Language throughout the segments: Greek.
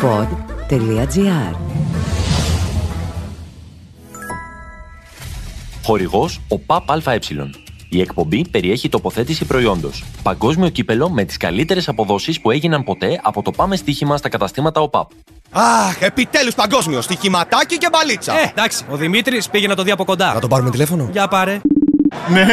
pod.gr Χορηγός ο ΠΑΠ ΑΕ. Η εκπομπή περιέχει τοποθέτηση προϊόντος. Παγκόσμιο κύπελο με τις καλύτερες αποδόσεις που έγιναν ποτέ από το πάμε στοίχημα στα καταστήματα ΟΠΑΠ. Αχ, επιτέλους παγκόσμιο. Στοιχηματάκι και μπαλίτσα. Ε, εντάξει, ο Δημήτρης πήγε να το δει από κοντά. Να τον πάρουμε τηλέφωνο. Για πάρε. Ναι.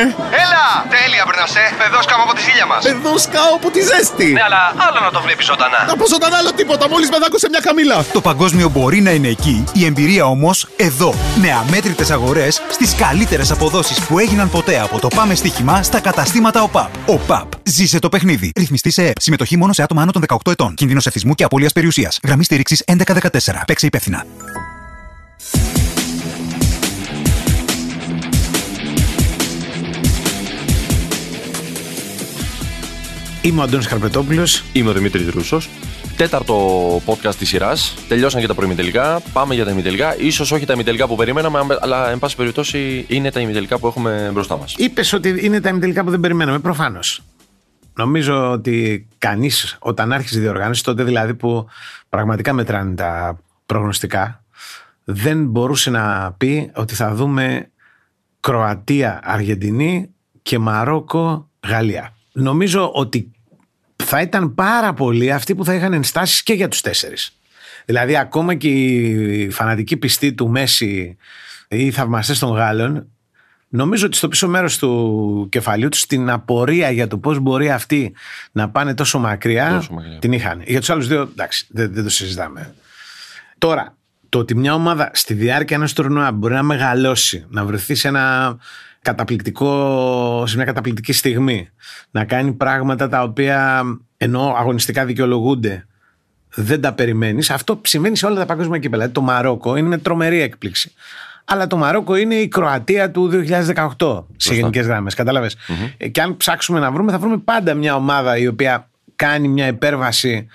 Έλα! Τέλεια, Μπερνασέ. Εδώ σκάβω από τη ζήλια μας. Εδώ σκάω από τη ζέστη. Ναι, αλλά άλλο να το βλέπεις ζωντανά. Να πω ζωντανά άλλο τίποτα. Μόλις με δάκουσε μια καμίλα. Το παγκόσμιο μπορεί να είναι εκεί, η εμπειρία όμως εδώ. Με αμέτρητες αγορές στις καλύτερες αποδόσεις που έγιναν ποτέ από το Πάμε Στοίχημα στα καταστήματα ΟΠΑΠ. ΟΠΑΠ. Ζήσε το παιχνίδι. Ρυθμιστή σε ΕΠ. Συμμετοχή μόνο σε άτομα άνω των 18 ετών. Κίνδυνος εθισμού και απώλειας περιουσίας. Γραμμή στήριξης 1114. Παίξε υπεύθυνα. Είμαι ο Αντώνης Καρπετόπουλος. Είμαι ο Δημήτρης Ρούσος. Τέταρτο podcast της σειράς. Τελειώσαν και τα προημιτελικά. Πάμε για τα ημιτελικά. σω όχι τα ημιτελικά που περιμέναμε, αλλά εν πάση περιπτώσει είναι τα ημιτελικά που έχουμε μπροστά μας. Είπες ότι είναι τα ημιτελικά που δεν περιμέναμε, προφανώς. Νομίζω ότι κανείς όταν άρχισε η διοργάνωση, τότε δηλαδή που πραγματικά μετράνε τα προγνωστικά, δεν μπορούσε να πει ότι θα δούμε Κροατία, Αργεντινή και Μαρόκο, Γαλλία. Νομίζω ότι θα ήταν πάρα πολλοί αυτοί που θα είχαν ενστάσεις και για τους τέσσερις. Δηλαδή ακόμα και οι φανατικοί πιστοί του Μέση ή οι θαυμαστές των Γάλλων νομίζω ότι στο πίσω μέρος του κεφαλιού τους την απορία για το πώς μπορεί αυτοί να πάνε τόσο μακριά, Τόσο μακριά. την είχαν. Για τους άλλους δύο εντάξει δεν, δεν το συζητάμε. Τώρα το ότι μια ομάδα στη διάρκεια ενός τουρνουά μπορεί να μεγαλώσει, να βρεθεί σε ένα καταπληκτικό, σε μια καταπληκτική στιγμή, να κάνει πράγματα τα οποία ενώ αγωνιστικά δικαιολογούνται δεν τα περιμένεις. Αυτό συμβαίνει σε όλα τα παγκόσμια κύπελα. Δηλαδή, Το Μαρόκο είναι μια τρομερή έκπληξη. Αλλά το Μαρόκο είναι η Κροατία του 2018 σε γενικές γραμμές. Και αν ψάξουμε να βρούμε, θα βρούμε πάντα μια ομάδα η οποία κάνει μια υπέρβαση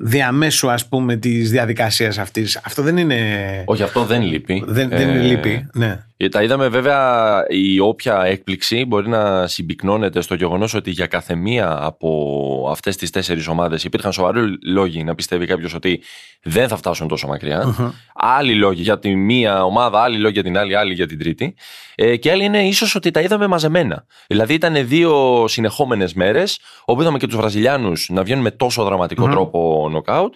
διαμέσου ας πούμε της διαδικασίας αυτής. Αυτό δεν είναι... Όχι, αυτό δεν λείπει. Δεν, δεν Ε, λείπει. Ναι. Ε, Τα είδαμε βέβαια η όποια έκπληξη μπορεί να συμπυκνώνεται στο γεγονός ότι για κάθε μία από αυτές τις τέσσερις ομάδες υπήρχαν σοβαροί λόγοι να πιστεύει κάποιος ότι δεν θα φτάσουν τόσο μακριά. Άλλοι λόγοι για τη μία ομάδα, άλλοι λόγοι για την άλλη, άλλοι για την τρίτη. Ε, και άλλοι είναι ίσως ότι τα είδαμε μαζεμένα. Δηλαδή ήταν δύο συνεχόμενες μέρες όπου είδαμε και τους Βραζιλιάνους να βγαίνουν με τόσο δραματικό τρόπο νοκάουτ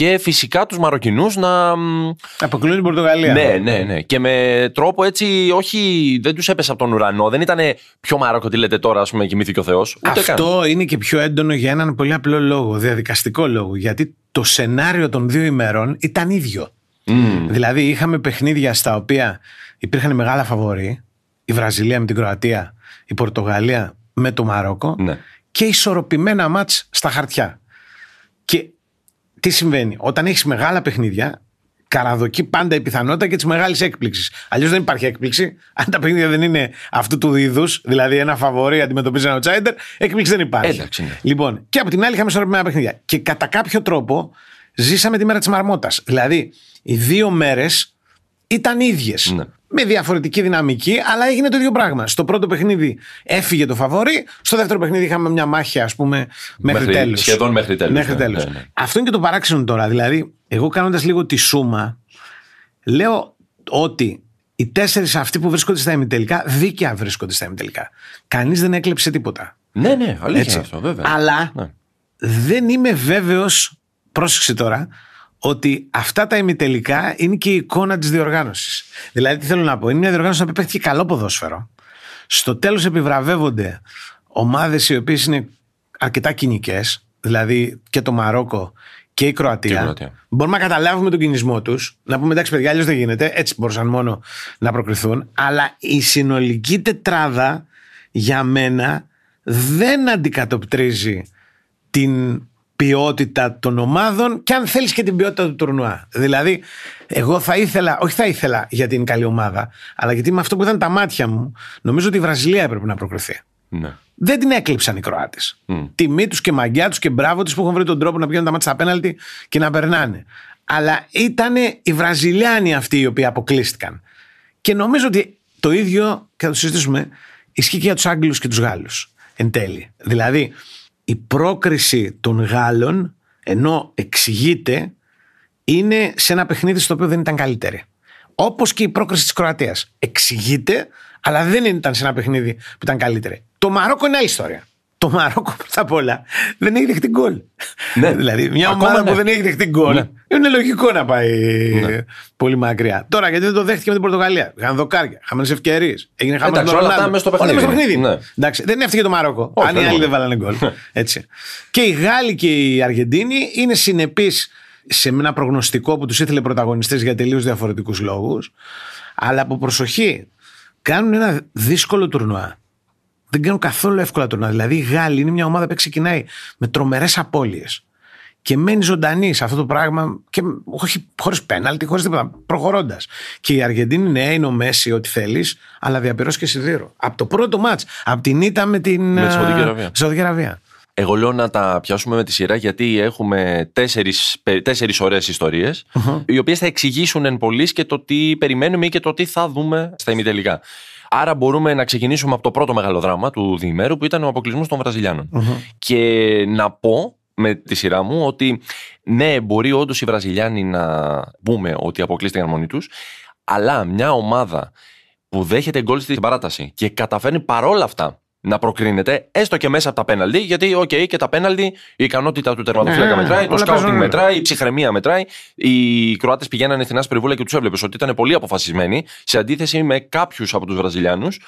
και φυσικά τους Μαροκινούς να μ, Αποκλείουν την Πορτογαλία. ναι, ναι, ναι. Και με τρόπο έτσι, όχι, δεν τους έπεσε από τον ουρανό. Δεν ήταν πιο Μάροκο, τι λέτε τώρα, ας πούμε, κοιμήθηκε ο Θεός. Αυτό είναι και πιο έντονο για έναν πολύ απλό λόγο, διαδικαστικό λόγο. Γιατί το σενάριο των δύο ημερών ήταν ίδιο. Δηλαδή είχαμε παιχνίδια στα οποία υπήρχαν μεγάλα φαβορή. Η Βραζιλία με την Κροατία, η Πορτογαλία με το Μαρόκο Ναι. και ισορροπημένα μάτς στα χαρτιά. Και τι συμβαίνει, όταν έχεις μεγάλα παιχνίδια, καραδοκεί πάντα η πιθανότητα και της μεγάλης έκπληξης. Αλλιώς δεν υπάρχει έκπληξη. Αν τα παιχνίδια δεν είναι αυτού του είδους, δηλαδή ένα φαβορή αντιμετωπίζει ένα outsider, έκπληξη δεν υπάρχει. Εντάξει, ναι. Λοιπόν, και από την άλλη είχαμε ισορροπημένα παιχνίδια. Και κατά κάποιο τρόπο ζήσαμε τη μέρα της Μαρμότας. Δηλαδή, οι δύο μέρες ήταν ίδιες. Ναι. Με διαφορετική δυναμική, αλλά έγινε το ίδιο πράγμα. Στο πρώτο παιχνίδι έφυγε το φαβορή, στο δεύτερο παιχνίδι είχαμε μια μάχη, ας πούμε, μέχρι, Μέχρι- τέλου. σχεδόν μέχρι τέλους, Μέχρι ναι, τέλους. ναι, ναι. Αυτό είναι και το παράξενο τώρα. Δηλαδή, εγώ κάνοντας λίγο τη σούμα, λέω ότι οι τέσσερις αυτοί που βρίσκονται στα ημιτελικά, δίκαια βρίσκονται στα ημιτελικά. Κανείς δεν έκλεψε τίποτα. Ναι, ναι, αλήθεια Έτσι. είναι αυτό, βέβαια. Αλλά Ναι. δεν είμαι βέβαιος, πρόσεξε τώρα, ότι αυτά τα ημιτελικά είναι και η εικόνα της διοργάνωσης. Δηλαδή, τι θέλω να πω, είναι μια διοργάνωση που παίχτηκε καλό ποδόσφαιρο. Στο τέλος επιβραβεύονται ομάδες οι οποίες είναι αρκετά κοινικές, δηλαδή και το Μαρόκο και η Κροατία. Και η Κροατία. Μπορούμε να καταλάβουμε τον κινησμό τους, να πούμε εντάξει, παιδιά, αλλιώς δεν γίνεται. Έτσι μπορούσαν μόνο να προκριθούν. Αλλά η συνολική τετράδα για μένα δεν αντικατοπτρίζει την ποιότητα των ομάδων και αν θέλεις και την ποιότητα του τουρνουά. Δηλαδή, εγώ θα ήθελα, όχι θα ήθελα για την καλή ομάδα, αλλά γιατί με αυτό που ήταν τα μάτια μου, νομίζω ότι η Βραζιλία έπρεπε να προκριθεί. Ναι. Δεν την έκλειψαν οι Κροάτες. Τιμή τους και μαγιά τους και μπράβο τους που έχουν βρει τον τρόπο να πηγαίνουν τα μάτια στα πέναλτι και να περνάνε. Αλλά ήταν οι Βραζιλιάνοι αυτοί οι οποίοι αποκλείστηκαν. Και νομίζω ότι το ίδιο, και θα το συζητήσουμε, ισχύει και για τους Άγγλους και τους Γάλλους. Εν τέλει. Δηλαδή, η πρόκριση των Γάλλων, ενώ εξηγείται, είναι σε ένα παιχνίδι στο οποίο δεν ήταν καλύτερη. Όπως και η πρόκριση της Κροατίας. Εξηγείται, αλλά δεν ήταν σε ένα παιχνίδι που ήταν καλύτερη. Το Μαρόκο είναι άλλη ιστορία. Το Μαρόκο πρώτα απ' όλα δεν έχει δεχτεί γκολ. Ναι. δηλαδή, μια Ακόμα ομάδα ναι. που δεν έχει δεχτεί γκολ Ναι. είναι λογικό να πάει πολύ μακριά. Τώρα, γιατί δεν το δέχτηκε με την Πορτογαλία; Είχαν δοκάρια, χαμένες ευκαιρίες. Έγινε χαμένος Εντάξει, όλα αυτά μέσα στο παιχνίδι. Ναι. Εντάξει, δεν έφυγε το Μαρόκο. Όχι, αν οι δεν άλλοι μπορεί. δεν βάλανε γκολ. Έτσι. και οι Γάλλοι και οι Αργεντίνοι είναι συνεπείς σε ένα προγνωστικό που τους ήθελε πρωταγωνιστές για τελείως διαφορετικούς λόγους. Αλλά από προσοχή κάνουν ένα δύσκολο τουρνουά. Δεν κάνουν καθόλου εύκολα τουρνουά. Δηλαδή οι Γάλλοι είναι μια ομάδα που ξεκινάει με τρομερές απώλειες και μένει ζωντανή σε αυτό το πράγμα και όχι χωρίς πέναλτι, χωρίς τίποτα, προχωρώντας. Και η Αργεντίνη, ναι, είναι ο Μέση, ό,τι θέλεις, αλλά διαπυρώσει και σιδήρο. Από το πρώτο μάτς, από την ήττα με την. Με τη Σαουδική α, Αραβία. Σαουδική Αραβία. Εγώ λέω να τα πιάσουμε με τη σειρά γιατί έχουμε τέσσερις, πε- τέσσερις ωραίες ιστορίες, οι οποίες θα εξηγήσουν εν πολλοίς και το τι περιμένουμε ή και το τι θα δούμε στα ημιτελικά. Άρα μπορούμε να ξεκινήσουμε από το πρώτο μεγάλο δράμα του διημέρου που ήταν ο αποκλεισμός των Βραζιλιάνων. Και να πω με τη σειρά μου ότι ναι, μπορεί όντως οι Βραζιλιάνοι να πούμε ότι αποκλείστηκαν μόνοι τους, αλλά μια ομάδα που δέχεται γκολ στην παράταση και καταφέρνει παρόλα αυτά να προκρίνεται, έστω και μέσα από τα πέναλτι, γιατί, οκ, και τα πέναλτι, η ικανότητα του τερματοφύλακα Ναι, μετράει, το όλα σκάουτινγκ παίζουν ρόλο. μετράει, η ψυχραιμία μετράει. Οι Κροάτες πηγαίνανε στην άσπρη βούλα και τους έβλεπες ότι ήταν πολύ αποφασισμένοι σε αντίθεση με κάποιους από τους Βραζιλιάνους.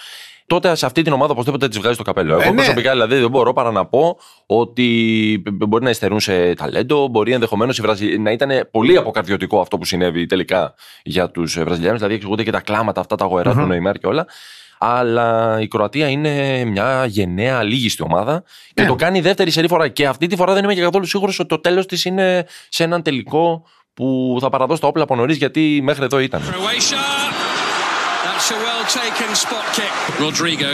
Τότε σε αυτή την ομάδα οπωσδήποτε τη βγάζει το καπέλο. Εγώ ναι. προσωπικά δηλαδή δεν μπορώ παρά να πω ότι μπορεί να υστερούν σε ταλέντο, μπορεί ενδεχομένως να ήταν πολύ αποκαρδιωτικό αυτό που συνέβη τελικά για τους Βραζιλιάνους. Δηλαδή εξηγούνται και τα κλάματα αυτά τα γοερά του Νοημάρ και όλα. Αλλά η Κροατία είναι μια γενναία, λίγιστη ομάδα και Ναι. το κάνει δεύτερη σερή φορά. Και αυτή τη φορά δεν είμαι και καθόλου σίγουρος ότι το τέλος της είναι σε έναν τελικό που θα παραδώσει τα όπλα από νωρίς, γιατί μέχρι εδώ ήταν. Croatia. That's a well taken spot kick. Rodrigo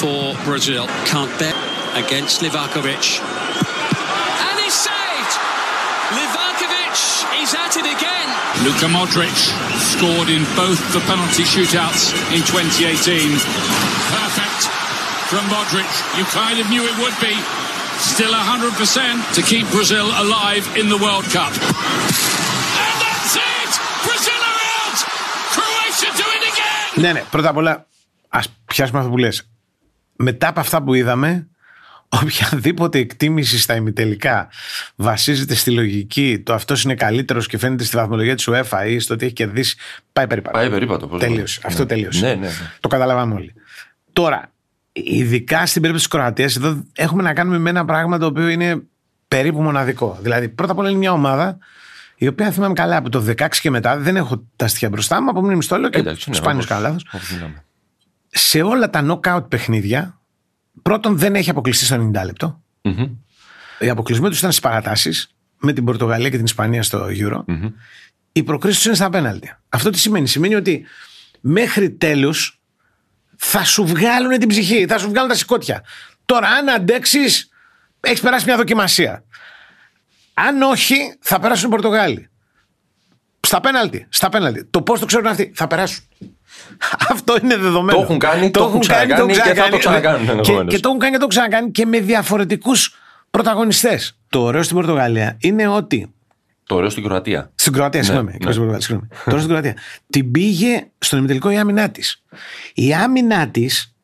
for Brazil. Can't bet against Livakovic. And he's saved. Livakovic is at it again. Luka Modric scored in both the penalty shootouts in 2018. Perfect from Modric. You kind of knew it would be. Still 100% to keep Brazil alive in the World Cup. And that's it! Brazil are out! Croatia do it again! Ναι, ναι. Πρώτα απ' όλα, α πιάσουμε αυτό που λε. Μετά από αυτά που είδαμε, οποιαδήποτε εκτίμηση στα ημιτελικά βασίζεται στη λογική το αυτός είναι καλύτερος και φαίνεται στη βαθμολογία της UEFA ή στο ότι έχει κερδίσει. Πάει περίπατο. Πάει περίπατο, πώς Τελείωσε. μπορεί. Αυτό Ναι. τελείωσε. Ναι, ναι, ναι. Το καταλαβαίνουμε όλοι. Τώρα, ειδικά στην περίπτωση της Κροατίας, εδώ έχουμε να κάνουμε με ένα πράγμα το οποίο είναι περίπου μοναδικό. Δηλαδή, πρώτα απ' όλα είναι μια ομάδα η οποία αν θυμάμαι καλά από το 16 και μετά, δεν έχω τα στοιχεία μπροστά μου, από μνήμη στο λέω και Εντάξει, ναι, σπάνιος όπως- καλά λάθος όπως μιλάμε. σε όλα τα knockout παιχνίδια, πρώτον δεν έχει αποκλειστεί στο 90 λεπτό. Μμμ. Οι αποκλεισμοί τους ήταν στις παρατάσεις με την Πορτογαλία και την Ισπανία στο Euro. Οι προκρίσεις τους είναι στα πέναλτι. Αυτό τι σημαίνει, Σημαίνει ότι μέχρι τέλους θα σου βγάλουν την ψυχή, θα σου βγάλουν τα σηκώτια. Τώρα, αν αντέξεις, έχεις περάσει μια δοκιμασία. Αν όχι, θα περάσουν οι Πορτογάλοι. Στα πέναλτι. Στα πέναλτι. Το πώς το ξέρουν αυτοί. Θα περάσουν. Αυτό είναι δεδομένο. Το έχουν κάνει, το έχουν ξανακάνει και θα το ξανακάνουν Και, ενδεχομένως. και το έχουν κάνει και το έχουν ξανακάνει και με διαφορετικούς πρωταγωνιστές. Το ωραίο στην Πορτογαλία είναι ότι. Το ωραίο στην Κροατία. Στην Κροατία, συγγνώμη. ναι. και στην Πορτογαλία, συγγνώμη. Τώρα στην Κροατία. Την πήγε στον ημιτελικό η άμυνά της. Η άμυνά της,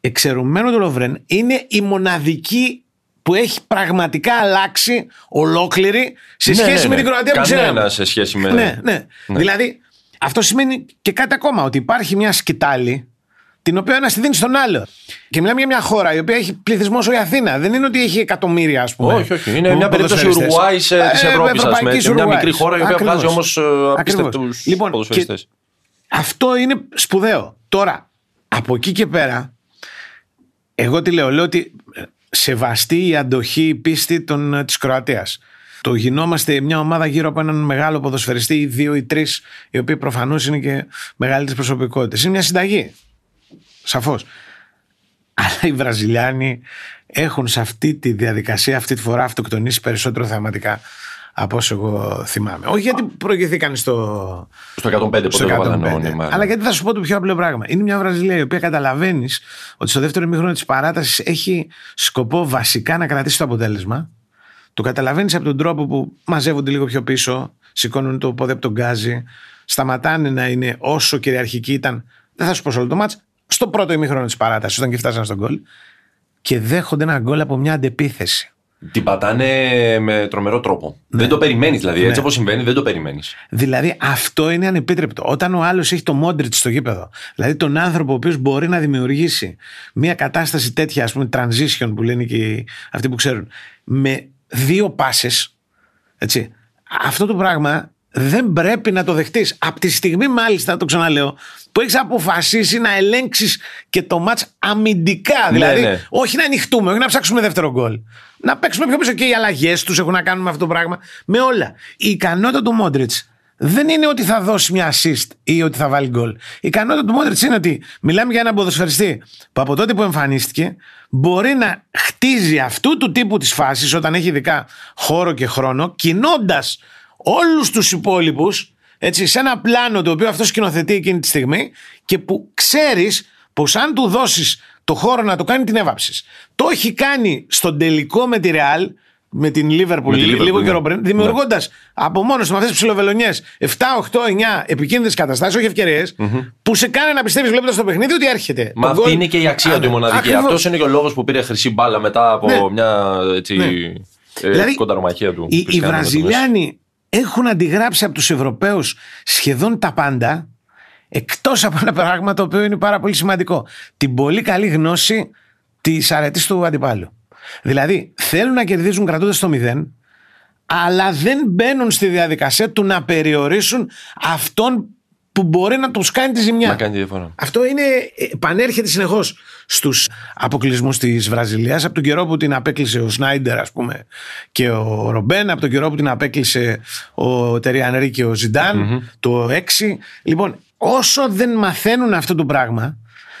εξαιρουμένο του Λοβρέν, είναι η μοναδική που έχει πραγματικά αλλάξει ολόκληρη σε Ναι, σχέση ναι, με ναι. την Κροατία που Κανένα ξέραμε. σε σχέση με- Ναι, ναι. Δηλαδή, αυτό σημαίνει και κάτι ακόμα, ότι υπάρχει μια σκητάλη την οποία ένας τη δίνει στον άλλο. Και μιλάμε για μια χώρα η οποία έχει πληθυσμός όσο η Αθήνα. Δεν είναι ότι έχει εκατομμύρια, ας πούμε. Όχι, όχι. Είναι μια περίπτωση ποδοσφαιριστές. Ουρουγουάη της Ε, Ευρώπης, ας ευρωπαϊκής πούμε. Μια Ουρουγουάης. μικρή χώρα η οποία Ακριβώς. βγάζει όμω Ακριβώς. απίστευτους Λοιπόν, ποδοσφαιριστές. και Αυτό είναι σπουδαίο. Τώρα, από εκεί και πέρα, εγώ τι λέω, λέω ότι ε, σεβαστεί η αντοχή, η πίστη των, ε, της Κροατίας. Το γινόμαστε μια ομάδα γύρω από έναν μεγάλο ποδοσφαιριστή ή δύο ή τρεις, οι οποίοι προφανώς είναι και μεγαλύτερες προσωπικότητες. Είναι μια συνταγή. Σαφώς. Αλλά οι Βραζιλιάνοι έχουν σε αυτή τη διαδικασία αυτή τη φορά αυτοκτονήσει περισσότερο θεαματικά από όσο εγώ θυμάμαι. Όχι γιατί προηγηθήκαν στο, Στο 105 πότε στο το βάλανε 105. ο Νεϊμάρ. Αλλά γιατί θα σου πω το πιο απλό πράγμα. Είναι μια Βραζιλία η οποία καταλαβαίνεις ότι στο δεύτερο ημίχρονο της παράτασης έχει σκοπό βασικά να κρατήσει το αποτέλεσμα. Το καταλαβαίνεις από τον τρόπο που μαζεύονται λίγο πιο πίσω, σηκώνουν το πόδι από τον γκάζι, σταματάνε να είναι όσο κυριαρχική ήταν. Δεν θα σου πω σε όλο το μάτς, στο πρώτο ημίχρονο της παράτασης, όταν και φτάσαν στον γκολ. Και δέχονται ένα γκολ από μια αντεπίθεση. Την πατάνε με τρομερό τρόπο. Δεν το περιμένεις δηλαδή. Έτσι όπως συμβαίνει, δεν το περιμένεις. Δηλαδή αυτό είναι ανεπίτρεπτο. Όταν ο άλλος έχει το Μόντριτ στο γήπεδο, δηλαδή τον άνθρωπο ο οποίος μπορεί να δημιουργήσει μια κατάσταση τέτοια, ας πούμε, transition που λένε και οι- αυτοί που ξέρουν, με δύο πάσε. Έτσι. Αυτό το πράγμα δεν πρέπει να το δεχτείς. Από τη στιγμή, μάλιστα, το ξαναλέω, που έχεις αποφασίσει να ελέγξεις και το μάτ αμυντικά. δηλαδή, ναι. όχι να ανοιχτούμε, όχι να ψάξουμε δεύτερο γκολ. Να παίξουμε πιο πίσω και οι αλλαγές τους έχουν να κάνουν με αυτό το πράγμα. Με όλα. Η ικανότητα του Μόντριτς δεν είναι ότι θα δώσει μια assist ή ότι θα βάλει γκολ. Η ικανότητα του Μόντριτς είναι ότι μιλάμε για έναν ποδοσφαιριστή που από τότε που εμφανίστηκε μπορεί να χτίζει αυτού του τύπου της φάσης όταν έχει ειδικά χώρο και χρόνο, κινώντας όλους τους υπόλοιπους έτσι, σε ένα πλάνο το οποίο αυτό σκηνοθετεί εκείνη τη στιγμή και που ξέρεις πως αν του δώσεις το χώρο να το κάνει, την έβαψει. Το έχει κάνει στον τελικό με τη Real, με την Liverpool, Με τη λίγο Liverpool, καιρό ναι. πριν, δημιουργώντας από μόνος του με αυτές τις ψιλοβελονιές 7, 8, 9 επικίνδυνες καταστάσεις, όχι ευκαιρίες, που σε κάνει να πιστεύεις βλέποντας το παιχνίδι ότι έρχεται. Μα Το αυτή γκολ- είναι και η αξία Α, του η ναι, μοναδική. ακριβώς. Αυτός είναι και ο λόγος που πήρε χρυσή μπάλα μετά από Ναι. μια έτσι, Ναι. ε, Δηλαδή, κονταρομαχία του. Οι, οι Κριστιανού με το Μέση. Βραζιλιάνοι έχουν αντιγράψει από τους Ευρωπαίους σχεδόν τα πάντα εκτός από ένα πράγμα το οποίο είναι πάρα πολύ σημαντικό. Την πολύ καλή γνώση της αρετής του αντιπάλου. Δηλαδή θέλουν να κερδίζουν κρατώντας το μηδέν αλλά δεν μπαίνουν στη διαδικασία του να περιορίσουν αυτόν που μπορεί να τους κάνει τη ζημιά. Να κάνει τη διαφορά. Αυτό είναι, επανέρχεται συνεχώς στους αποκλεισμούς της Βραζιλίας. Από τον καιρό που την απέκλεισε ο Σνάιντερ, ας πούμε, και ο Ρομπέν, από τον καιρό που την απέκλεισε ο Τεριανρή και ο ζινταν το 6. Λοιπόν, όσο δεν μαθαίνουν αυτό το πράγμα,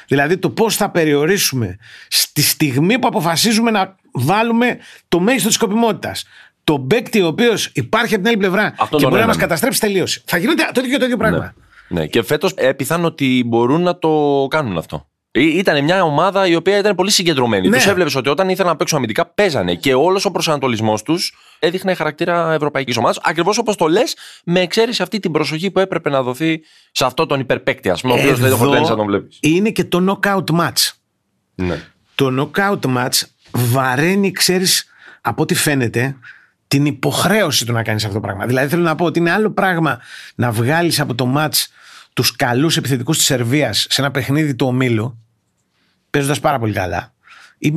δηλαδή το πώς θα περιορίσουμε στη στιγμή που αποφασίζουμε να βάλουμε το μέγιστο της σκοπιμότητας. Το παίκτη ο οποίος υπάρχει από την άλλη πλευρά Αυτό και τον μπορεί να μας έναν. καταστρέψει τελείωση. Θα γίνεται το ίδιο το ίδιο πράγμα. Ναι. ναι. Και φέτος πιθανόν ότι μπορούν να το κάνουν αυτό. Ήταν μια ομάδα η οποία ήταν πολύ συγκεντρωμένη. Ναι. Τους έβλεπες ότι όταν ήθελαν να παίξουν αμυντικά παίζανε και όλος ο προσανατολισμός τους έδειχνε χαρακτήρα ευρωπαϊκής ομάδας. Ακριβώς όπως το λες, με εξαίρεση αυτή την προσοχή που έπρεπε να δοθεί σε αυτό τον υπερπαίκτη, ας πούμε, ο οποίος δεν το Εδώ χορταίνει να τον βλέπεις. Είναι και το knockout match. Ναι. Το knockout match βαραίνει, ξέρεις, από ό,τι φαίνεται, την υποχρέωση του να κάνεις αυτό το πράγμα. Δηλαδή θέλω να πω ότι είναι άλλο πράγμα να βγάλεις από το match τους καλούς επιθετικούς της Σερβίας σε ένα παιχνίδι του ομίλου, παίζοντας πάρα πολύ καλά, ή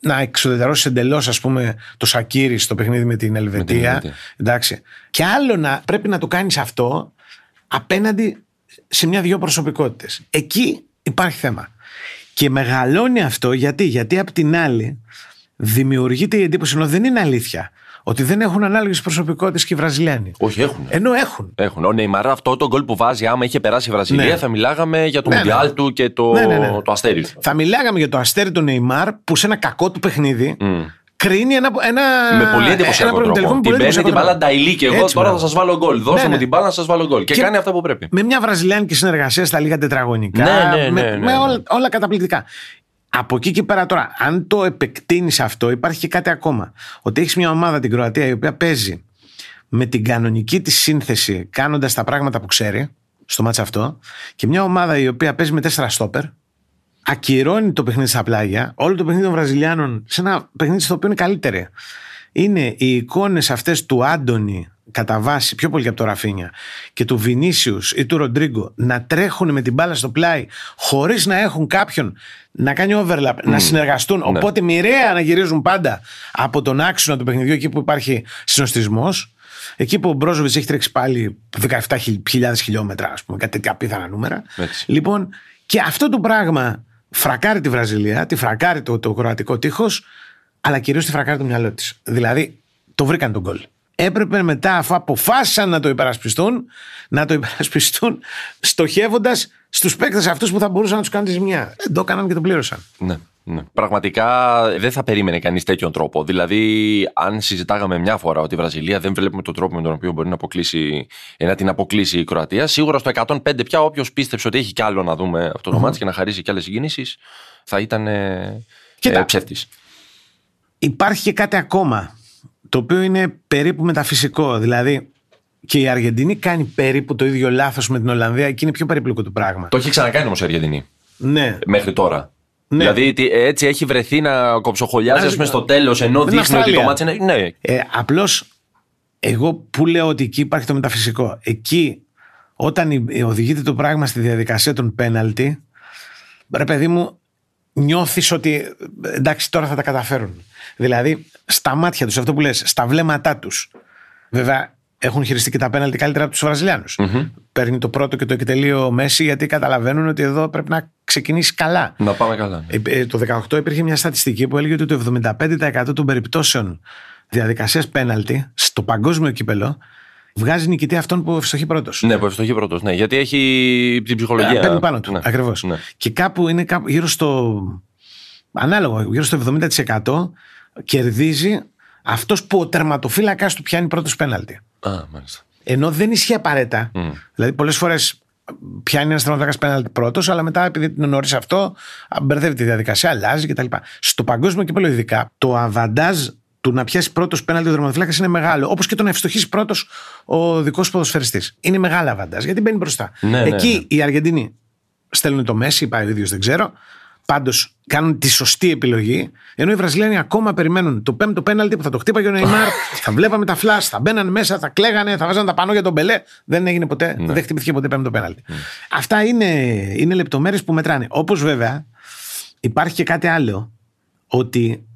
να εξοδετερώσει εντελώς, ας πούμε, το Σακύρι στο παιχνίδι με την Ελβετία. Ελβετία. Εντάξει. Και άλλο να πρέπει να το κάνεις αυτό απέναντι σε μια-δυο προσωπικότητες. Εκεί υπάρχει θέμα. Και μεγαλώνει αυτό γιατί, γιατί απ' την άλλη δημιουργείται η εντύπωση, ενώ δεν είναι αλήθεια, ότι δεν έχουν ανάλογες προσωπικότητες και οι Βραζιλιάνοι. Όχι, έχουν. Ενώ έχουν. Έχουν. Ο Νεϊμαρ αυτό το γκολ που βάζει, άμα είχε περάσει η Βραζιλία, Ναι. θα μιλάγαμε για το Ναι, Μουντιάλ ναι. του και το, Ναι, ναι, ναι. το αστέρις του. Θα μιλάγαμε για το αστέρι του Νεϊμάρ που σε ένα κακό του παιχνίδι Μμ. κρίνει ένα, ένα, Με πολύ ένα εντυπωσιακό προημιτελικό τρόπο. με Την πολύ παίρνει εντυπωσιακό την μπάλα τρόπο. νταϊλή και εγώ Έτσι, τώρα θα μπράβο. σας βάλω γκολ. Δώστε Ναι, μου ναι. την μπάλα να σας βάλω γκολ. Και, Και- κάνει αυτά που πρέπει. Με μια βραζιλιάνικη συνεργασία στα λίγα τετραγωνικά. Ναι, ναι, ναι, με, ναι, με ναι. όλα, όλα καταπληκτικά. Από εκεί και πέρα τώρα, αν το επεκτείνεις αυτό, υπάρχει και κάτι ακόμα. Ότι έχεις μια ομάδα την Κροατία η οποία παίζει με την κανονική της σύνθεση, κάνοντας τα πράγματα που ξέρει στο μάτσα αυτό, και μια ομάδα η οποία παίζει με τέσσερα στόπερ, ακυρώνει το παιχνίδι στα πλάγια, όλο το παιχνίδι των Βραζιλιάνων σε ένα παιχνίδι στο οποίο είναι καλύτερη. Είναι οι εικόνες αυτές του Άντωνη κατά βάση πιο πολύ και από το Ραφίνια και του Βινίσιους ή του Ροντρίγκο να τρέχουν με την μπάλα στο πλάι χωρίς να έχουν κάποιον να κάνει overlap, να συνεργαστούν. Ναι. Οπότε μοιραία να γυρίζουν πάντα από τον άξονα του παιχνιδιού εκεί που υπάρχει συνοστισμός. Εκεί που ο Μπρόζοβιτς έχει τρέξει πάλι 17.000 χιλιόμετρα, ας πούμε, κάτι τέτοια απίθανα νούμερα. Έτσι. Λοιπόν, και αυτό το πράγμα φρακάρει τη Βραζιλία, τη φρακάρει το, το κροατικό τείχος, αλλά κυρίως τη φρακάρει το μυαλό της. Δηλαδή, το βρήκαν τον γκολ. Έπρεπε μετά, αφού αποφάσισαν να το υπερασπιστούν, να το υπερασπιστούν στοχεύοντας στους παίκτες αυτούς που θα μπορούσαν να τους κάνουν τη ζημιά. Δεν το έκαναν και το πλήρωσαν. Ναι, ναι. Πραγματικά δεν θα περίμενε κανείς τέτοιον τρόπο. Δηλαδή, αν συζητάγαμε μια φορά ότι η Βραζιλία δεν βλέπουμε τον τρόπο με τον οποίο μπορεί να, αποκλείσει, ε, να την αποκλείσει η Κροατία, σίγουρα στο 105 πια όποιος πίστεψε ότι έχει κι άλλο να δούμε αυτό το μάτς και να χαρίσει κι άλλες συγκινήσεις, θα ήταν ε, Κοίτα. ε, ψεύτης. Υπάρχει και κάτι ακόμα το οποίο είναι περίπου μεταφυσικό. Δηλαδή και η Αργεντινή κάνει περίπου το ίδιο λάθος με την Ολλανδία και είναι πιο περίπλοκο το πράγμα. Το έχει ξανακάνει όμως η Αργεντινή. Ναι. Μέχρι τώρα. Ναι. Δηλαδή τι- έτσι έχει βρεθεί να κοψοχολιάζει ας πούμε, στο τέλος ενώ Την δείχνει ότι το Αυστραλία. μάτι είναι. Ναι. Ε, Απλώς εγώ που λέω ότι εκεί υπάρχει το μεταφυσικό. Εκεί όταν η- ε, οδηγείται το πράγμα στη διαδικασία των πέναλτι, ρε παιδί μου, νιώθεις ότι ε, εντάξει τώρα θα τα καταφέρουν. Δηλαδή στα μάτια τους, αυτό που λες, στα βλέμματά τους. Βέβαια έχουν χειριστεί και τα πέναλτι καλύτερα από τους βραζιλιανους Παίρνει το πρώτο και το εκτελείο ο Μέση γιατί καταλαβαίνουν ότι εδώ πρέπει να ξεκινήσει καλά. Να πάμε καλά. Ε, ε, Το 18 υπήρχε μια στατιστική που έλεγε ότι το 75% των περιπτώσεων διαδικασίας πέναλτι στο παγκόσμιο κύπελο βγάζει νικητή αυτόν που ευστοχεί πρώτος. Ναι, που ευστοχεί πρώτος. Ναι, γιατί έχει την ψυχολογία. Παίρνει πάνω του. Ναι. Ακριβώς. Ναι. Και κάπου είναι κάπου γύρω στο. Ανάλογο, γύρω στο 70% κερδίζει αυτός που ο τερματοφύλακας του πιάνει πρώτος πέναλτι. Α, μάλιστα. Ενώ δεν ισχύει απαραίτητα. Δηλαδή, πολλές φορές πιάνει ένας τερματοφύλακας πέναλτι πρώτος, αλλά μετά επειδή την γνωρίζει αυτό, α, μπερδεύει τη διαδικασία, αλλάζει κτλ. Στο παγκόσμιο κύπελο, ειδικά, το αβαντάζ του να πιάσει πρώτος πέναλτι ο τερματοφύλακα είναι μεγάλο. Όπως και το να ευστοχήσει πρώτος ο δικός ποδοσφαιριστής. Είναι μεγάλο αβαντάζ γιατί μπαίνει μπροστά. Ναι, ναι, Εκεί ναι. οι Αργεντινοί στέλνουν το Μέση, πάει ο ίδιος δεν ξέρω. Πάντως κάνουν τη σωστή επιλογή. Ενώ οι Βραζιλιάνοι ακόμα περιμένουν το πέμπτο πέναλτι που θα το χτύπαγε ο Νεϊμάρ. θα βλέπαμε τα φλα, θα μπαίνανε μέσα, θα κλαίγανε, θα βάζανε τα πανό για τον Μπελέ. Δεν έγινε ποτέ, Ναι. δεν χτυπήθηκε ποτέ πέμπτο πέναλτι. Αυτά είναι, είναι λεπτομέρειες που μετράνε. Όπως βέβαια υπάρχει και κάτι άλλο. Ότι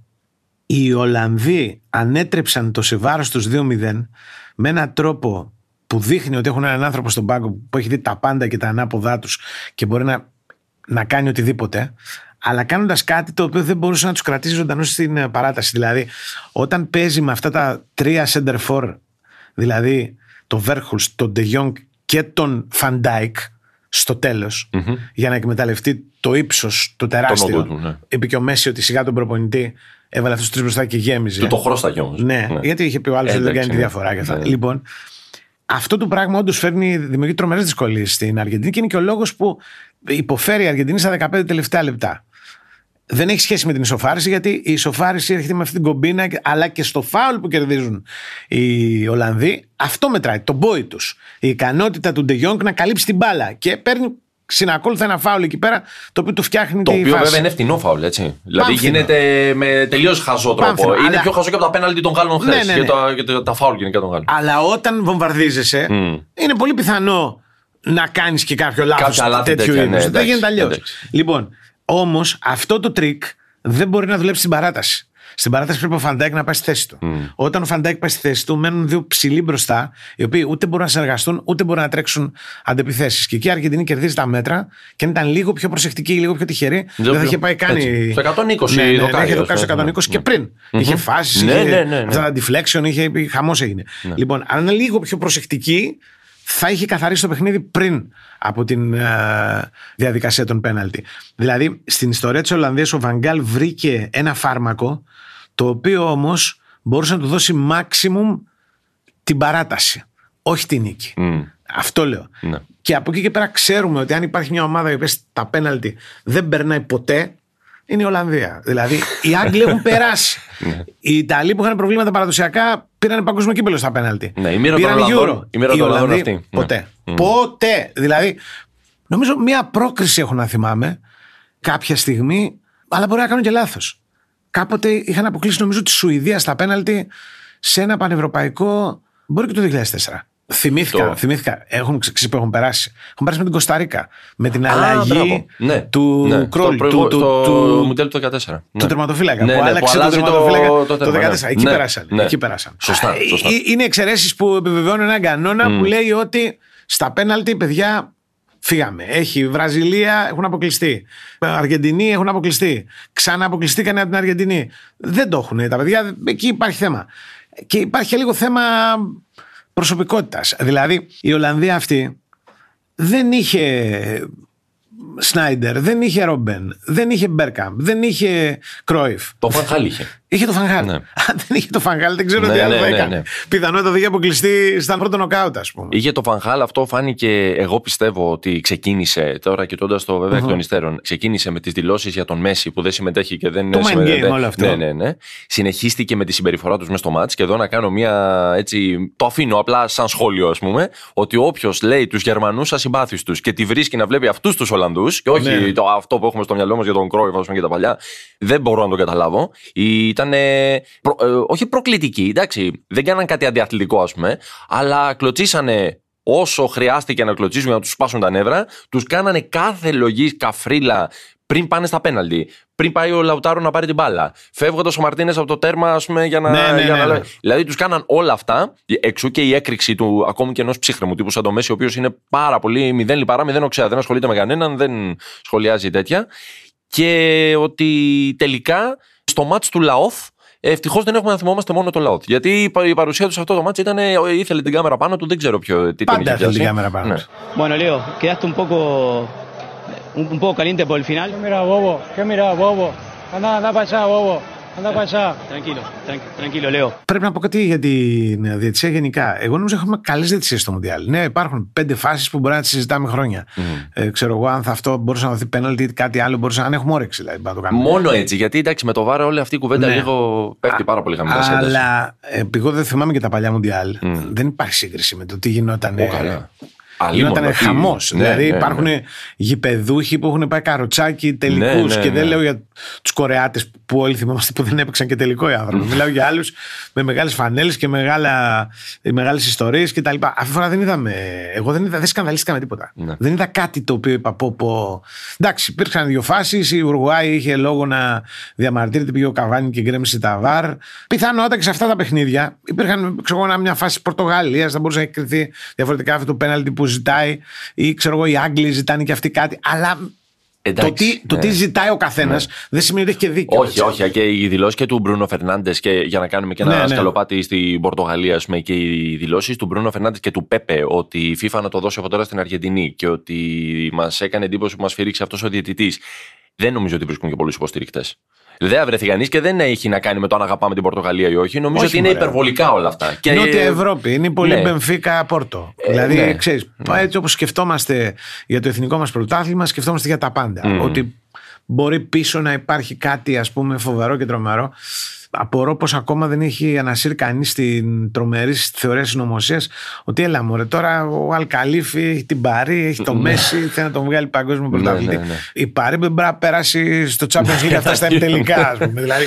οι Ολλανδοί ανέτρεψαν το σε βάρος τους 2-0 με έναν τρόπο που δείχνει ότι έχουν έναν άνθρωπο στον πάγκο που έχει δει τα πάντα και τα ανάποδά τους και μπορεί να, να κάνει οτιδήποτε αλλά κάνοντας κάτι το οποίο δεν μπορούσε να τους κρατήσει ζωντανούς στην ε, παράταση. Δηλαδή, όταν παίζει με αυτά τα τρία center for, δηλαδή τον Βέγκχορστ, τον De Jong και τον Φαν Ντάικ στο τέλος για να εκμεταλλευτεί το ύψος, το τεράστιο. οδό του, ναι. Είπε και ο Μέσι ότι σιγά τον προπονητή έβαλε αυτούς τους τρεις μπροστά και γέμιζε. Του το χρώσταγε όμως. Ναι, γιατί είχε πει ο άλλος ότι δεν Εντάξει, κάνει τη ναι. διαφορά και αυτά. Ναι. Λοιπόν, αυτό το πράγμα όντως φέρνει, δημιουργεί τρομερές δυσκολίες στην Αργεντινή και είναι και ο λόγος που υποφέρει η Αργεντινή στα 15 τελευταία λεπτά. Δεν έχει σχέση με την ισοφάριση, γιατί η ισοφάριση έρχεται με αυτή την κομπίνα, αλλά και στο φάουλ που κερδίζουν οι Ολλανδοί, αυτό μετράει, το μπόι τους. Η ικανότητα του Ντε Γιονγκ να καλύψει την μπάλα και παίρνει συνακόλουθα ένα φάουλ εκεί πέρα, το οποίο του φτιάχνει Το τη οποίο φάση. βέβαια είναι φτηνό φάουλ, έτσι. Δηλαδή Πάμφθηνο. γίνεται με τελείως χαζό τρόπο. Πάμφθηνο, Είναι αλλά- πιο χαζό και από τα πέναλτι των Γάλλων χθες. Ναι, ναι, ναι. Και, τα, και τα, τα φάουλ γενικά των Γάλλων. Αλλά όταν βομβαρδίζεσαι, είναι πολύ πιθανό να κάνεις και κάποιο λάθος Κάποια λάθη τέτοιου τέτοια, είδους. ναι, δεν εντάξει, γίνεται αλλιώς. εντάξει. Λοιπόν, όμως αυτό το τρικ δεν μπορεί να δουλέψει στην παράταση. Στην παράταση πρέπει ο Φαν Ντάικ να πάει στη θέση του. Όταν ο Φαν Ντάικ πάει στη θέση του, μένουν δύο ψηλοί μπροστά, οι οποίοι ούτε μπορούν να συνεργαστούν, ούτε μπορούν να τρέξουν αντεπιθέσεις. Και εκεί η Αργεντινή κερδίζει τα μέτρα και αν ήταν λίγο πιο προσεκτική, λίγο πιο τυχερή, δεν θα πιο- είχε πάει καν. έτσι. η- Στο 120 ναι, ναι, ναι, δοκάριος, είχε δοκάρει στο ναι, 120 και ναι. πριν. Είχε φάσεις, Ναι, είχε ναι, ναι, ναι. αυτά τα deflection, είχε χαμός έγινε. Λοιπόν, αν είναι λίγο πιο προσεκτική, θα είχε καθαρίσει το παιχνίδι πριν από την ε, διαδικασία των πέναλτι. Δηλαδή, στην ιστορία της Ολλανδίας, ο Βαγκάλ βρήκε ένα φάρμακο, το οποίο όμως μπορούσε να του δώσει maximum την παράταση, όχι την νίκη. Αυτό λέω. Ναι. Και από εκεί και πέρα ξέρουμε ότι αν υπάρχει μια ομάδα η οποία στα πέναλτι δεν περνάει ποτέ, είναι η Ολλανδία. Δηλαδή, οι Άγγλοι έχουν περάσει. Ναι. Οι Ιταλοί που είχαν προβλήματα παραδοσιακά πήραν παγκόσμιο κύπελο στα πέναλτι. Ναι, η μοίρα των Πήραν Ολλανδών- Euro. η μοίρα Οι των Ολλανδών Ολλανδοί αυτή. Ναι. Ποτέ. Ποτέ. Δηλαδή, νομίζω μία πρόκριση έχω να θυμάμαι κάποια στιγμή, αλλά μπορεί να κάνω και λάθος. Κάποτε είχαν αποκλείσει νομίζω τη Σουηδία στα πέναλτι σε ένα πανευρωπαϊκό. Μπορεί και το 2004. Θυμήθηκα, Το- θυμήθηκα. Έχουν ξέρεις που έχουν περάσει; Έχουν περάσει με την Κωνσταντίνα. Με την Α, αλλαγή μπράβο. Ναι. του Ναι. Κρόλ, Στο προηγου- του, στο του, Μουντιάλ του 14. του Ναι. τερματοφύλακα. Ναι, που ναι, άλλαξε που το αλλάζει τερματοφύλακα το το, τέρμα, 14. ναι. Εκεί Ναι, περάσαν. ναι. Εκεί περάσαν. Σωστά, Α, σωστά. ε, Είναι εξαιρέσεις που επιβεβαιώνουν έναν κανόνα που λέει ότι στα πέναλτι, παιδιά, φύγαμε. Έχει η Βραζιλία, έχουν αποκλειστεί. Αργεντινή έχουν αποκλειστεί. Ξανά αποκλειστήκανε από την Αργεντινή. Δεν το έχουν τα παιδιά. Εκεί υπάρχει θέμα. Και υπάρχει και λίγο θέμα προσωπικότητας. Δηλαδή, η Ολλανδία αυτή δεν είχε Σνάιντερ, δεν είχε Ρόμπεν, δεν είχε Μπέρκαμ, δεν είχε Κρόιφ. Το Φαν Χάλ είχε. Είχε το φανχάλ. Ναι. Αν δεν είχε το φανχάλ, δεν ξέρω Ναι, τι άλλο ναι, θα ναι, έκανε. ναι. Πιθανότατα θα είχε αποκλειστεί στα πρώτο νοκάουτ, ας πούμε. Είχε το Φανχάλ, αυτό φάνηκε. Εγώ πιστεύω ότι ξεκίνησε τώρα κοιτώντας το βέβαια εκ των υστέρων. Ξεκίνησε με τις δηλώσεις για τον Μέση που δεν συμμετέχει και δεν Το mind συμμετέχει. game όλο αυτό. Ναι, ναι, ναι. Συνεχίστηκε με τη συμπεριφορά τους μέσα στο μάτς. Και εδώ να κάνω μια έτσι. Το αφήνω απλά σαν σχόλιο, ας πούμε. Ότι όποιος λέει τους Γερμανούς ασυμπάθιστους και τη βρίσκει να βλέπει αυτούς τους Ολλανδούς. Και όχι Ναι. το, αυτό που έχουμε στο μυαλό μας για τον Κρόιφ, ας πούμε, και τα παλιά. Δεν μπορώ να το καταλάβω. Ήταν. Όχι προκλητική, εντάξει. Δεν κάναν κάτι αντιαθλητικό, ας πούμε. Αλλά κλωτσίσανε όσο χρειάστηκε να κλωτσίσουν για να τους σπάσουν τα νεύρα, τους κάνανε κάθε λογή καφρίλα πριν πάνε στα πέναλτι. Πριν πάει ο Λαουτάρο να πάρει την μπάλα. Φεύγοντας ο Μαρτίνες από το τέρμα, ας πούμε, για να. Ναι, ναι, για να ναι, λέει- ναι. Δηλαδή τους κάναν όλα αυτά. Εξού και η έκρηξη του ακόμη και ενός ψύχρεμου τύπου σαν το Μέση, ο οποίος είναι πάρα πολύ μηδέν λιπαρά, μηδέν οξέα. Δεν ασχολείται με κανέναν, δεν σχολιάζει τέτοια. Και ότι τελικά στο μάτς του Λαόθ Ευτυχώς δεν έχουμε να θυμόμαστε μόνο το Λαόθ. Γιατί η πα- η παρουσία τους σε αυτό το μάτς ήταν. ε, ήθελε την κάμερα πάνω του, δεν ξέρω ποιο. Τι τον Πάντα είχε ήθελε την πιάσει. κάμερα πάνω Ναι. τους. Bueno, Leo, quedaste un poco, un, un poco caliente por el final. Mira, bobo, ¿qué mira, bobo? Anda, anda para allá, bobo. Anda para allá. Tranquilo, tran- tranquilo, Leo. Πρέπει να πω κάτι για την διαιτησία γενικά. Εγώ νομίζω έχουμε καλές διαιτησίες στο Μουντιάλ. Ναι, υπάρχουν πέντε φάσεις που μπορεί να τις συζητάμε χρόνια. Ε, ξέρω εγώ αν θα αυτό μπορούσε να δοθεί πέναλτι ή κάτι άλλο μπορούσε να αν έχουμε όρεξη δηλαδή, να το κάνουμε. Μόνο έτσι. Γιατί εντάξει, με το βάρο όλη αυτή η κουβέντα Ναι. λίγο πέφτει πάρα πολύ χαμηλά σε ένταση. Αλλά ε, εγώ δεν θυμάμαι και τα παλιά Μουντιάλ. Δεν υπάρχει σύγκριση με το τι γινόταν. Ω, καλά. Γινόταν Αλίμονο, τι- χαμός. ναι, δηλαδή ναι, υπάρχουν ναι. γηπεδούχοι που έχουν πάει καροτσάκι τελικούς. Ναι, ναι, και δεν ναι. λέω για τους Κορεάτες που όλοι θυμόμαστε που δεν έπαιξαν και τελικό οι άνθρωποι. Μιλάω για άλλους με μεγάλες φανέλες και μεγάλες ιστορίες κτλ. Αυτή τη φορά δεν είδαμε. Εγώ δεν, είδα, δεν σκανδαλίστηκα με τίποτα. Ναι. Δεν είδα κάτι το οποίο είπα πω. πω. Εντάξει, υπήρξαν δύο φάσεις. Η Ουρουάη είχε λόγο να διαμαρτύρεται, πήγε ο Καβάνη και γκρέμισε τα βαρ. Πιθανότατα και σε αυτά τα παιχνίδια υπήρχαν ξέρω, εγώ, μια φάση Πορτογαλίας, θα μπορούσε να έχει κρυθεί διαφορετικά αυτό το πέναλτι που ζητάει, ή ξέρω εγώ, οι Άγγλοι ζητάνε και αυτοί κάτι. Αλλά Εντάξει, το, τι, το ναι. τι ζητάει ο καθένας δεν σημαίνει ότι έχει και δίκιο. Όχι, έτσι. όχι. Και οι δηλώσεις και του Μπρούνο Φερνάντες, και για να κάνουμε και ένα Ναι, ναι. σκαλοπάτι στην Πορτογαλία, ας πούμε, και οι δηλώσεις του Μπρούνο Φερνάντες και του Πέπε ότι η FIFA να το δώσει από τώρα στην Αργεντινή και ότι μας έκανε εντύπωση που μας φυρίξει αυτός ο διαιτητής. Δεν νομίζω ότι βρίσκουν και πολλούς υποστηρικτές. Δεν βρεθεί κανείς και δεν έχει να κάνει με το αν αγαπάμε την Πορτογαλία ή όχι. Νομίζω Όχι, ότι είναι μωρέ. υπερβολικά όλα αυτά. Και- Νότια Ευρώπη. Είναι πολύ Ναι. Μπενφίκα Πόρτο. Ε, δηλαδή, ναι. ξέρεις, έτσι όπως σκεφτόμαστε για το εθνικό μας πρωτάθλημα, σκεφτόμαστε για τα πάντα. Ότι μπορεί πίσω να υπάρχει κάτι ας πούμε φοβερό και τρομερό. Απορώ πως ακόμα δεν έχει ανασύρει κανείς την τρομερή θεωρία συνωμοσίας ότι έλα μωρέ τώρα ο Αλκαλήφη έχει την Παρή, έχει το Μέση, θέλει να τον βγάλει παγκόσμιο πρωταθλητή. ναι, ναι. Η Παρή δεν πρέπει να περάσει στο Champions League αυτά στα τελικά, ας πούμε. δηλαδή,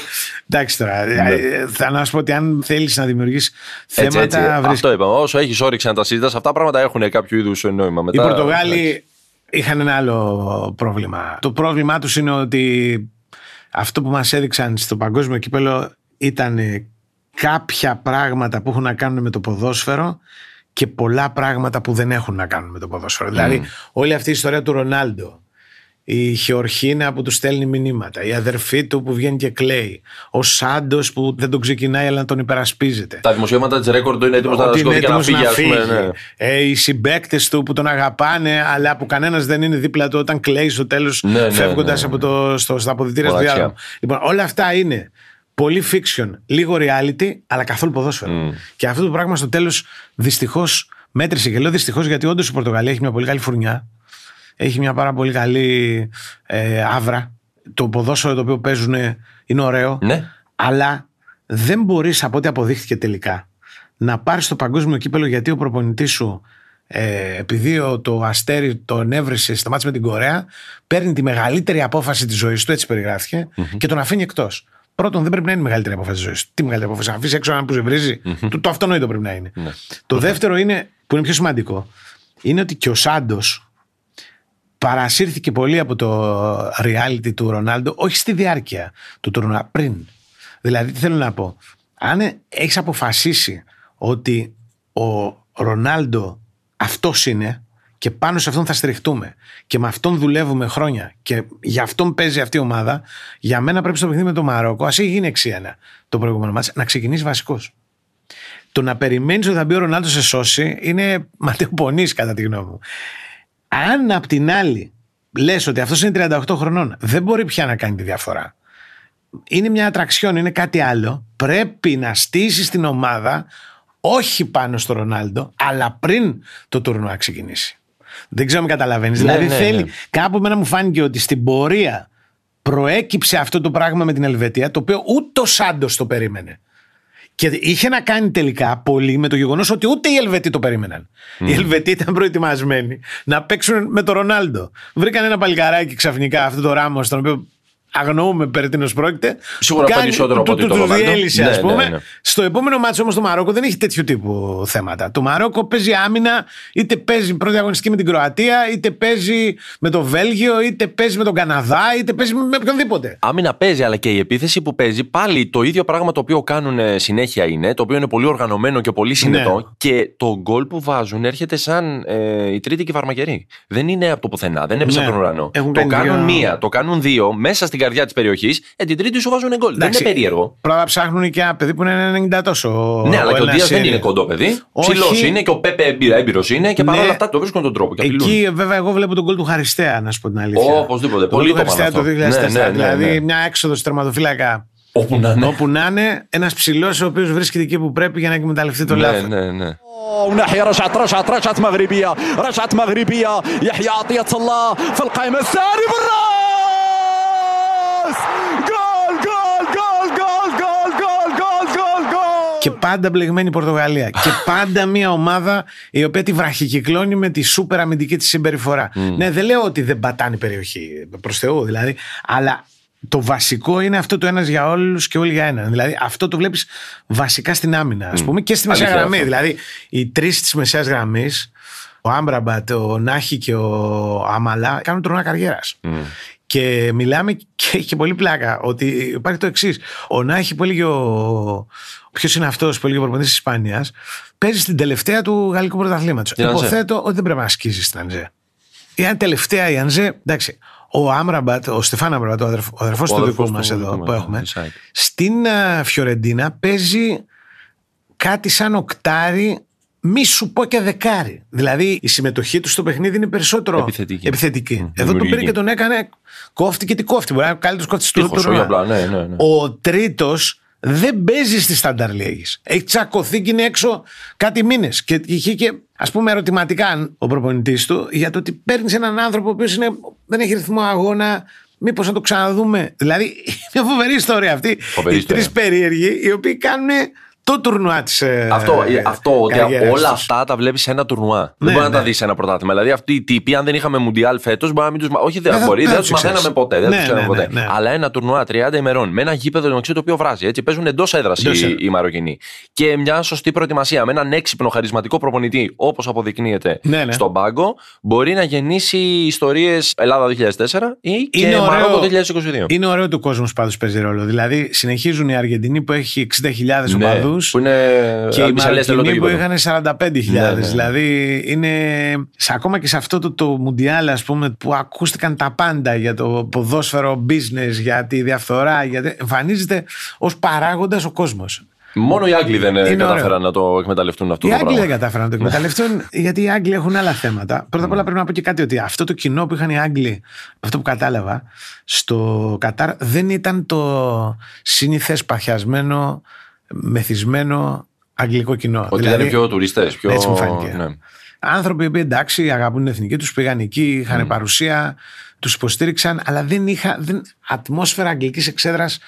εντάξει τώρα. ε, Θα να σου πω ότι αν θέλεις να δημιουργήσεις Ναι. Έτσι, θέματα. έτσι. βρίσκεις- Αυτό είπαμε. Όσο έχεις όρεξη να τα συζητάς, αυτά τα πράγματα έχουν κάποιο είδους νόημα. Οι Μετά, Πορτογάλοι είχαν ένα άλλο πρόβλημα. Το πρόβλημά τους είναι ότι αυτό που μας έδειξαν στο παγκόσμιο κύπελο ήταν κάποια πράγματα που έχουν να κάνουν με το ποδόσφαιρο και πολλά πράγματα που δεν έχουν να κάνουν με το ποδόσφαιρο. Δηλαδή όλη αυτή η ιστορία του Ρονάλντο, η Χεορχίνα που τους στέλνει μηνύματα, η αδερφή του που βγαίνει και κλαίει, ο Σάντος που δεν τον ξεκινάει αλλά τον υπερασπίζεται. Τα δημοσιεύματα της ρέκορντ είναι έτοιμος να Ότι είναι σηκώθει και να έτοιμος φύγει, ας πούμε. ναι. Ε, οι συμπαίκτες του που τον αγαπάνε, αλλά που κανένας δεν είναι δίπλα του όταν κλαίει στο τέλος, Ναι, ναι, φεύγοντας ναι, ναι. από το, στο, στα αποδητήρια του Μοναξιά. διάδρομου. Λοιπόν, όλα αυτά είναι πολύ fiction, λίγο reality, αλλά καθόλου ποδόσφαιρο. Και αυτό το πράγμα στο τέλος δυστυχώς μέτρησε. Και λέω δυστυχώς γιατί όντως η Πορτογαλία έχει μια πολύ καλή φουρνιά. Έχει μια πάρα πολύ καλή ε, άβρα. Το ποδόσφαιρο το οποίο παίζουν είναι ωραίο. Ναι. Αλλά δεν μπορείς από ό,τι αποδείχθηκε τελικά να πάρεις το παγκόσμιο κύπελο γιατί ο προπονητής σου, ε, επειδή ο- το αστέρι τον έβρισε στα μάτια με την Κορέα, παίρνει τη μεγαλύτερη απόφαση της ζωής του, έτσι περιγράφηκε, και τον αφήνει εκτός. Πρώτον, δεν πρέπει να είναι η μεγαλύτερη απόφαση της ζωής του. Τι μεγαλύτερη απόφαση, να αφήσεις έξω έναν που σε βρίζει; Το, το αυτονόητο πρέπει να είναι. Το δεύτερο είναι, που είναι πιο σημαντικό, είναι ότι και ο Σάντος παρασύρθηκε πολύ από το reality του Ρονάλντο, όχι στη διάρκεια του τουρνουά, πριν. Δηλαδή, τι θέλω να πω. Αν έχεις αποφασίσει ότι ο Ρονάλντο αυτός είναι και πάνω σε αυτόν θα στηριχτούμε και με αυτόν δουλεύουμε χρόνια και για αυτόν παίζει αυτή η ομάδα, για μένα πρέπει στο παιχνίδι με το Μαρόκο, ας έχει γίνει 6-1 το προηγούμενο μάτς, να ξεκινήσεις βασικός. Το να περιμένεις ότι θα μπει ο Ρονάλντο σε σώση είναι ματαιοπονής κατά τη γνώμη μου. Αν απ' την άλλη λες ότι αυτός είναι 38 χρονών, δεν μπορεί πια να κάνει τη διαφορά. είναι μια ατραξιόν, είναι κάτι άλλο. Πρέπει να στήσεις την ομάδα όχι πάνω στο Ρονάλντο, αλλά πριν το τουρνουά ξεκινήσει. Δεν ξέρω αν καταλαβαίνεις. Ναι, δηλαδή ναι, θέλει. ναι. Κάπου εμένα μου φάνηκε ότι στην πορεία προέκυψε αυτό το πράγμα με την Ελβετία, το οποίο ούτε ο Σάντο το περίμενε. Και είχε να κάνει τελικά πολύ με το γεγονός ότι ούτε οι Ελβετοί το περίμεναν. Οι Ελβετοί ήταν προετοιμασμένοι να παίξουν με τον Ρονάλντο. Βρήκαν ένα παλικαράκι ξαφνικά, αυτό το ράμο, τον οποίο αγνοούμε περί τίνος πρόκειται. Σίγουρα Κάνει- περισσότερο από του- ότι του- το του Ρονάλντο. διέλυσε, Ναι, ας πούμε. ναι, ναι. Στο επόμενο μάτσο όμως το Μαρόκο δεν έχει τέτοιου τύπου θέματα. Το Μαρόκο παίζει άμυνα, είτε παίζει πρώτη αγωνιστική με την Κροατία, είτε παίζει με το Βέλγιο, είτε παίζει με τον Καναδά, είτε παίζει με οποιονδήποτε. Άμυνα παίζει, αλλά και η επίθεση που παίζει πάλι το ίδιο πράγμα το οποίο κάνουν ε, συνέχεια είναι, το οποίο είναι πολύ οργανωμένο και πολύ συνετό. Ναι. Και το γκολ που βάζουν έρχεται σαν ε, η τρίτη και η φαρμακερή. Δεν είναι από το πουθενά, δεν έπεσε Ναι. από τον ουρανό. Έχουν το κάνει κάνουν δύο- μία, το κάνουν δύο, μέσα στην καρδιά τη περιοχή, ε, την τρίτη σου βάζουν γκολ. Δεν Εντάξει, είναι περίεργο. Πρώτα ψάχνουν και ένα παιδί που είναι 90 τόσο. ναι, αλλά και ο Έλληνας Δία δεν είναι. είναι κοντό παιδί. Όχι. Ψηλό είναι και ο Πέπε έμπειρο είναι και Ναι. παρόλα αυτά το βρίσκουν τον τρόπο. Και απειλούν. Εκεί βέβαια εγώ βλέπω τον γκολ του Χαριστέα, να σου πω την αλήθεια. Ω, οπωσδήποτε. Το Πολύ γκολ του το πάνε Χαριστέα το αυτό. 2004. Ναι, ναι, ναι, δηλαδή ναι. μια έξοδο τερματοφύλακα. Όπου να είναι. Όπου να είναι ένα ψηλό ο οποίο βρίσκεται εκεί που πρέπει για να εκμεταλλευτεί το Ναι, λάθο. ναι, ναι. وناحية رجعت رجعت رجعت مغربية رجعت مغربية يحيى عطية الله في القائمة الثاني بالراس πάντα μπλεγμένη η Πορτογαλία. και πάντα μια ομάδα η οποία τη βραχικυκλώνει με τη σούπερ αμυντική της συμπεριφορά. Ναι, δεν λέω ότι δεν πατάνε περιοχή. Προς Θεού δηλαδή. Αλλά το βασικό είναι αυτό το ένας για όλους και όλοι για έναν. Δηλαδή αυτό το βλέπεις βασικά στην άμυνα, ας πούμε, και στη μεσαία Αλήθεια γραμμή. αυτό. Δηλαδή οι τρεις της μεσαίας γραμμής, ο Άμπραμπατ, ο Νάχη και ο Αμαλά, κάνουν τρονά καριέρας. Και μιλάμε και έχει πολύ πλάκα ότι υπάρχει το εξής. Ο Νάχη που έλεγε ο. Ποιος είναι αυτός που έλεγε ο προπονητής της Ισπανίας, παίζει στην τελευταία του γαλλικού πρωταθλήματος. Την Ανζέ. Υποθέτω ότι δεν πρέπει να ασκήσει στην Ανζέ. Είναι τελευταία η Ανζέ. Εντάξει, ο Άμραμπατ, ο Στεφάν Άμραμπατ, ο αδερφός Ο του αδερφός δικού του μα δικού εδώ μας, που ναι, έχουμε, Ισάκ. στην α, Φιωρεντίνα παίζει κάτι σαν οκτάρι, μη σου πω και δεκάρι. Δηλαδή η συμμετοχή του στο παιχνίδι είναι περισσότερο Επιθετική. Μμ, Εδώ τον πήρε δημιουργική. και τον έκανε κόφτη και τι κόφτη. Μπορεί να είναι ο καλύτερος κόφτης του Τείχος, όχι τουρνουά. απλά, ναι, ναι, ναι. Ο τρίτος δεν παίζει στη Στάνταρ Λίγης. Έχει τσακωθεί και είναι έξω κάτι μήνες. Και είχε και ας πούμε ερωτηματικά ο προπονητής του για το ότι παίρνεις έναν άνθρωπο ο οποίος δεν έχει ρυθμό αγώνα. Μήπως να το ξαναδούμε. Δηλαδή, είναι μια φοβερή ιστορία αυτή. Φοβερή οι ιστορία. τρει περίεργοι οι οποίοι κάνουν το τουρνουά της. Αυτό, ε, αυτό ότι καριέρας όλα τους. αυτά τα βλέπεις σε ένα τουρνουά. Ναι, δεν μπορεί να ναι. τα δεις σε ένα πρωτάθλημα. Δηλαδή, αυτοί οι τύποι, αν δεν είχαμε Μουντιάλ φέτος, μπορεί να μην τους. Όχι, δεν Δεν θα- μπορεί, δεν δεν θα τους τους μαθαίναμε ξέρεις. ποτέ. Δεν Ναι, τους ξέραμε ναι, ποτέ. ναι, ναι. Αλλά ένα τουρνουά 30 ημερών με ένα γήπεδο μεταξύ το οποίο βράζει. Έτσι, παίζουν εντός έδρας Εντός οι, έδρας. οι Μαροκινοί. Και μια σωστή προετοιμασία με έναν έξυπνο χαρισματικό προπονητή, όπως αποδεικνύεται Ναι, ναι. στον πάγκο, μπορεί να γεννήσει ιστορίες Ελλάδα 2004 ή και Είναι ωραίο- Μαρόκο 2022. Είναι ωραίο ότι ο κόσμος πάντως παίζει ρόλο. Δηλαδή, συνεχίζουν οι Αργεντινοί που έχει 60.000 Ναι, οπαδούς. Που είναι και οι αμπισαλέστερο το Μαροκινοί που γήπεδο. είχαν 45.000. Ναι, ναι. Δηλαδή, είναι. σε- ακόμα και σε αυτό το, το Μουντιάλ, ας πούμε, που ακούστηκαν τα πάντα για το ποδόσφαιρο business, για τη διαφθορά, γιατί εμφανίζεται ως παράγοντας ο κόσμος. Μόνο οι Άγγλοι δεν ε, Είναι κατάφεραν ωραίο. να το εκμεταλλευτούν αυτό Οι το Άγγλοι πράγμα. δεν κατάφεραν να το εκμεταλλευτούν, γιατί οι Άγγλοι έχουν άλλα θέματα. Πρώτα απ' όλα πρέπει να πω και κάτι ότι αυτό το κοινό που είχαν οι Άγγλοι, αυτό που κατάλαβα, στο Κατάρ δεν ήταν το σύνηθε παχιασμένο, μεθυσμένο αγγλικό κοινό. Ότι ήταν πιο τουριστέ. Πιο... Έτσι μου φάνηκε. Ναι. Άνθρωποι που εντάξει αγαπούν την εθνική τους, πήγαν εκεί, είχαν παρουσία, τους υποστήριξαν, αλλά δεν είχα, δεν, ατμόσφαιρα αγγλικής εξέδρας